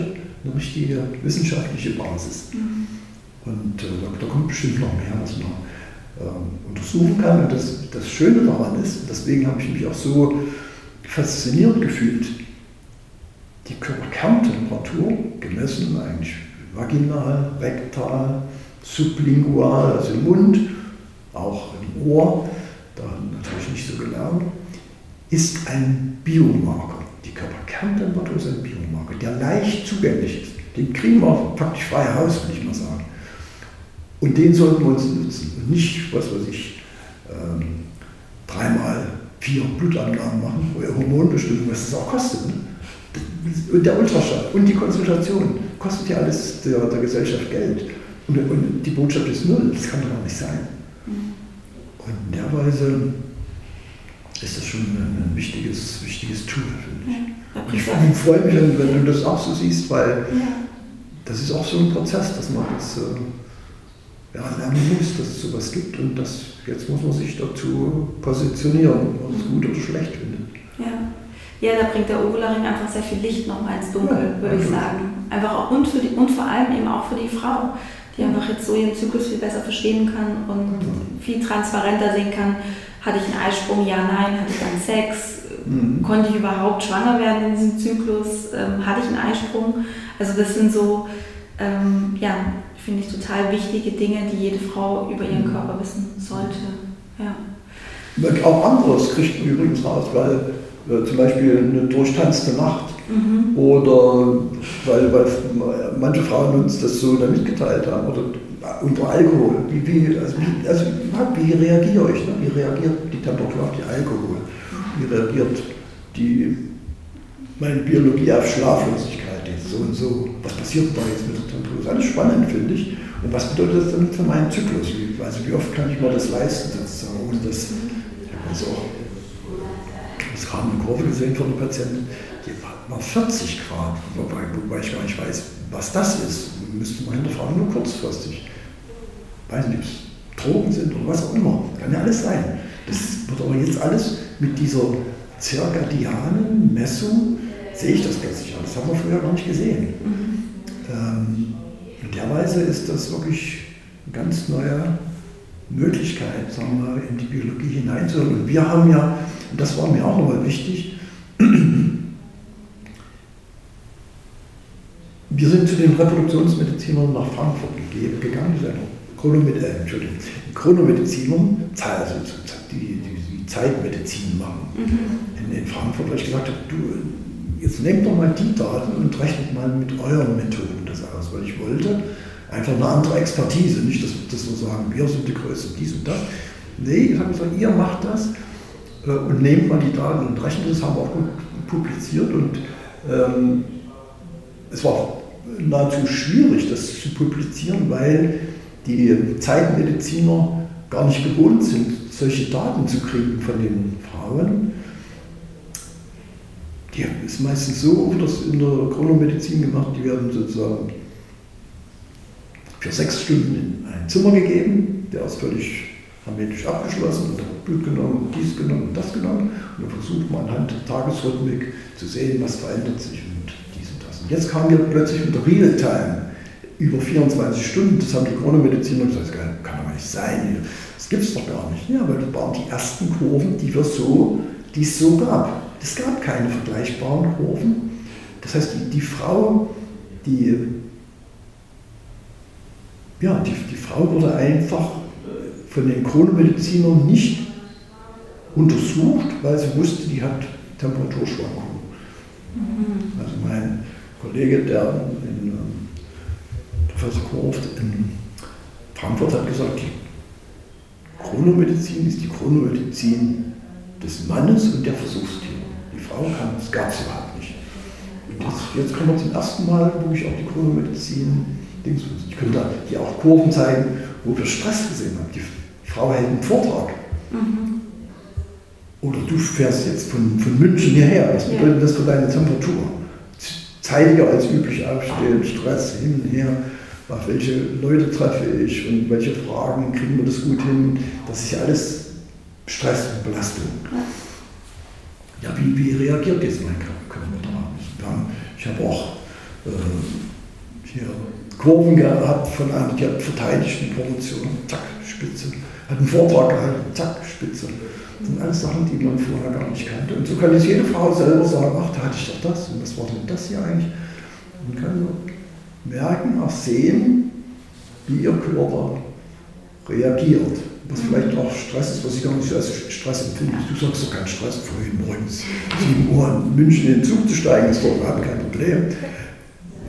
eine richtige wissenschaftliche Basis. Mhm. Und äh, da, da, kommt bestimmt noch mehr, was man ähm, untersuchen kann. Und das, das Schöne daran ist, deswegen habe ich mich auch so fasziniert gefühlt, die Körperkerntemperatur gemessen, eigentlich vaginal, rektal, sublingual, also im Mund, auch im Ohr, da natürlich nicht so gelernt, ist ein Biomarker. Die Körperkerntemperatur ist ein Biomarker, der leicht zugänglich ist. Den kriegen wir praktisch frei Haus, würde ich mal sagen. Und den sollten wir uns nutzen und nicht, was weiß ich, ähm, dreimal vier Blutangaben machen, wo Hormonbestimmung, was das auch kostet. Ne? Und der Ultraschall und die Konsultation kostet ja alles der, der Gesellschaft Geld. Und, und, die Botschaft ist null, das kann doch gar nicht sein. Mhm. Und in der Weise ist das schon ein, ein wichtiges, wichtiges Tool, finde ich. Ja, ich freue mich, wenn du das auch so siehst, weil ja. das ist auch so ein Prozess, dass man das. Äh, ja, lernen muss, dass es sowas gibt und das, jetzt muss man sich dazu positionieren, ob man es gut oder schlecht findet. Ja. ja, da bringt der Ovularing einfach sehr viel Licht nochmal ins Dunkel, ja, würde ich sagen. Einfach auch und, für die, und vor allem eben auch für die Frau, die einfach jetzt so ihren Zyklus viel besser verstehen kann und mhm. viel transparenter sehen kann. Hatte ich einen Eisprung? Ja, nein. Hatte ich dann Sex? Mhm. Konnte ich überhaupt schwanger werden in diesem Zyklus? Ähm, hatte ich einen Eisprung? Also das sind so, ähm, ja, finde ich total wichtige Dinge, die jede Frau über ihren mhm. Körper wissen sollte. Ja. Auch anderes kriegt man übrigens raus, weil äh, zum Beispiel eine durchtanzte Nacht mhm. oder weil, weil manche Frauen uns das so dann mitgeteilt haben oder unter Alkohol. Wie, wie, also, wie, also, wie reagiere ich? Ne? Wie reagiert die Temperatur auf die Alkohol? Wie reagiert die, meine Biologie auf Schlaflosigkeit? So und so. Was passiert da jetzt mit der Temperatur? Das ist alles spannend, finde ich. Und was bedeutet das dann für meinen Zyklus? Also wie oft kann ich mir das leisten, sozusagen, ohne dass, ich habe jetzt auch das eine Kurve gesehen von einer Patientin, war 40 Grad, wobei, wobei ich gar nicht weiß, was das ist. Müsste man hinterfragen, nur kurzfristig. Ich weiß nicht, ob es Drogen sind oder was auch immer. Kann ja alles sein. Das wird aber jetzt alles mit dieser zirkadianen Messung, sehe ich das plötzlich an. Das haben wir früher gar nicht gesehen. Mhm. Ähm, in der Weise ist das wirklich eine ganz neue Möglichkeit, sagen wir, in die Biologie hineinzuhören. Und wir haben ja, und das war mir auch nochmal wichtig, wir sind zu den Reproduktionsmedizinern nach Frankfurt gegangen, die sind Chronomed äh, Entschuldigung, Chronomedizinern, also die, die, die Zeitmedizin machen mhm. in, in Frankfurt, weil ich gesagt habe, du, jetzt nehmt doch mal die Daten und rechnet mal mit euren Methoden das aus, weil ich wollte einfach eine andere Expertise, nicht, dass, dass wir sagen, wir sind die Größte, dies und das. Nee, ich habe gesagt, ihr macht das äh, und nehmt mal die Daten und rechnet das, haben wir auch gut publiziert und ähm, es war nahezu schwierig, das zu publizieren, weil die Zeitmediziner gar nicht gewohnt sind, solche Daten zu kriegen von den Frauen. Die ist meistens so, wird das in der Chronomedizin gemacht, die werden sozusagen für sechs Stunden in ein Zimmer gegeben, der ist völlig hermetisch abgeschlossen und hat Blut genommen, dies genommen, das genommen. Und dann versucht man anhand der Tagesrhythmik zu sehen, was verändert sich jetzt kam wir plötzlich mit Realtime über 24 Stunden. Das haben die Chronomediziner gesagt, das kann doch nicht sein. Das gibt es doch gar nicht. Ja, weil das waren die ersten Kurven, die, wir so, die es so gab. Es gab keine vergleichbaren Kurven. Das heißt, die, die Frau, die, ja, die, die Frau wurde einfach von den Chronomedizinern nicht untersucht, weil sie wusste, die hat Temperaturschwankungen. Mhm. Also mein Kollege, der in, ähm, Professor Korft in Frankfurt hat gesagt, die Chronomedizin ist die Chronomedizin des Mannes und der Versuchstiere. Die Frau kann, das gab es überhaupt nicht. Und jetzt, jetzt kommen wir zum ersten Mal, wo ich auch die Chronomedizin, ich könnte dir auch Kurven zeigen, wo wir Stress gesehen haben. Die Frau hält einen Vortrag. Mhm. Oder du fährst jetzt von, von München hierher. Was bedeutet ja. das für deine Temperatur? Zeitiger als üblich aufstehen, Stress hin und her. Auf welche Leute treffe ich und welche Fragen kriegen wir das gut hin? Das ist ja alles Stress und Belastung. Ja, wie, wie reagiert jetzt mein Körper daran? Ich habe auch äh, hier Kurven gehabt von einer, die hat verteidigt die Promotion, zack, Spitze hat einen Vortrag gehalten, zack, Spitze. Das sind alles Sachen, die man vorher gar nicht kannte. Und so kann jetzt jede Frau selber sagen, ach, da hatte ich doch das und was war denn das hier eigentlich? Man kann so merken, auch sehen, wie ihr Körper reagiert. Was vielleicht auch Stress ist, was ich gar nicht so als Stress empfinde. Du sagst doch keinen Stress, vorhin morgens 7 Uhr in München in den Zug zu steigen, ist doch überhaupt kein Problem.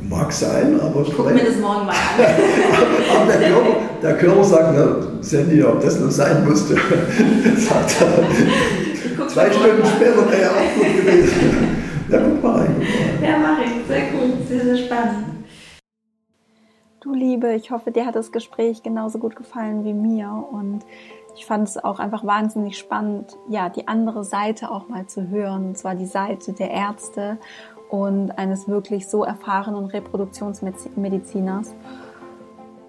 Mag sein, aber. Ich guck mir das morgen mal an. aber der Körper, der Körper sagt, na, Sandy, ob das nur sein musste, sagt er. Zwei Stunden später wäre er auch gut gewesen. Ja, guck mal rein. Ja, mach ich. Sehr gut. Sehr, sehr spannend. Du Liebe, ich hoffe, dir hat das Gespräch genauso gut gefallen wie mir und ich fand es auch einfach wahnsinnig spannend, ja, die andere Seite auch mal zu hören, und zwar die Seite der Ärzte und eines wirklich so erfahrenen Reproduktionsmediziners.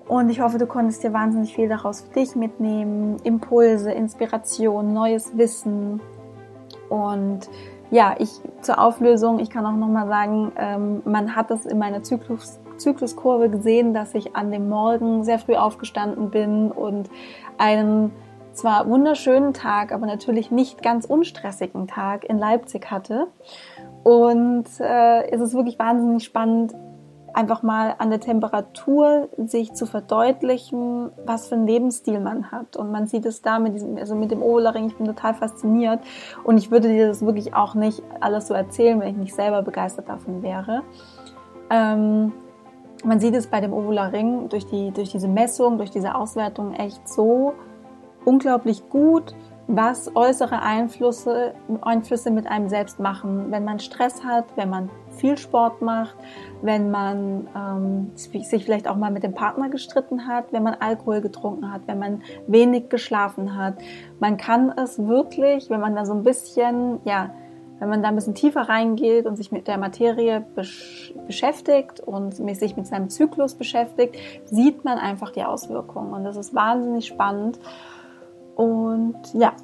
Und ich hoffe, du konntest dir wahnsinnig viel daraus für dich mitnehmen. Impulse, Inspiration, neues Wissen. Und ja, ich zur Auflösung, ich kann auch nochmal sagen, ähm, man hat es in meiner Zyklus, Zykluskurve gesehen, dass ich an dem Morgen sehr früh aufgestanden bin und einen zwar wunderschönen Tag, aber natürlich nicht ganz unstressigen Tag in Leipzig hatte. Und äh, es ist wirklich wahnsinnig spannend, einfach mal an der Temperatur sich zu verdeutlichen, was für einen Lebensstil man hat. Und man sieht es da mit diesem, also mit dem Oberlering, ich bin total fasziniert. Und ich würde dir das wirklich auch nicht alles so erzählen, wenn ich nicht selber begeistert davon wäre. Ähm, man sieht es bei dem Ovularing durch, die, durch diese Messung, durch diese Auswertung echt so unglaublich gut, was äußere Einflüsse, Einflüsse mit einem selbst machen. Wenn man Stress hat, wenn man viel Sport macht, wenn man ähm, sich vielleicht auch mal mit dem Partner gestritten hat, wenn man Alkohol getrunken hat, wenn man wenig geschlafen hat. Man kann es wirklich, wenn man da so ein bisschen, ja, wenn man da ein bisschen tiefer reingeht und sich mit der Materie besch beschäftigt und sich mit seinem Zyklus beschäftigt, sieht man einfach die Auswirkungen. Und das ist wahnsinnig spannend. Und ja,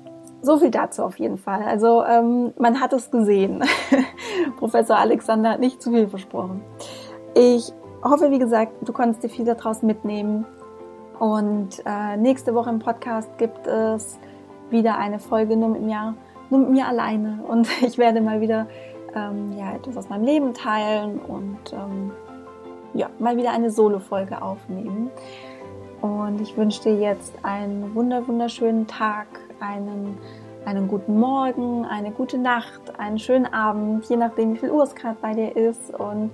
so viel dazu auf jeden Fall. Also ähm, man hat es gesehen. Professor Alexander hat nicht zu viel versprochen. Ich hoffe, wie gesagt, du konntest dir viel daraus mitnehmen. Und äh, nächste Woche im Podcast gibt es wieder eine Folge nur mit mir, nur mit mir alleine. Und ich werde mal wieder ähm, ja, etwas aus meinem Leben teilen und ähm, ja, mal wieder eine Solo-Folge aufnehmen. Und ich wünsche dir jetzt einen wunder wunderschönen Tag, einen, einen guten Morgen, eine gute Nacht, einen schönen Abend, je nachdem, wie viel Uhr es gerade bei dir ist. Und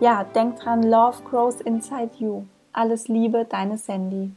ja, denk dran, Love grows inside you. Alles Liebe, deine Sandy.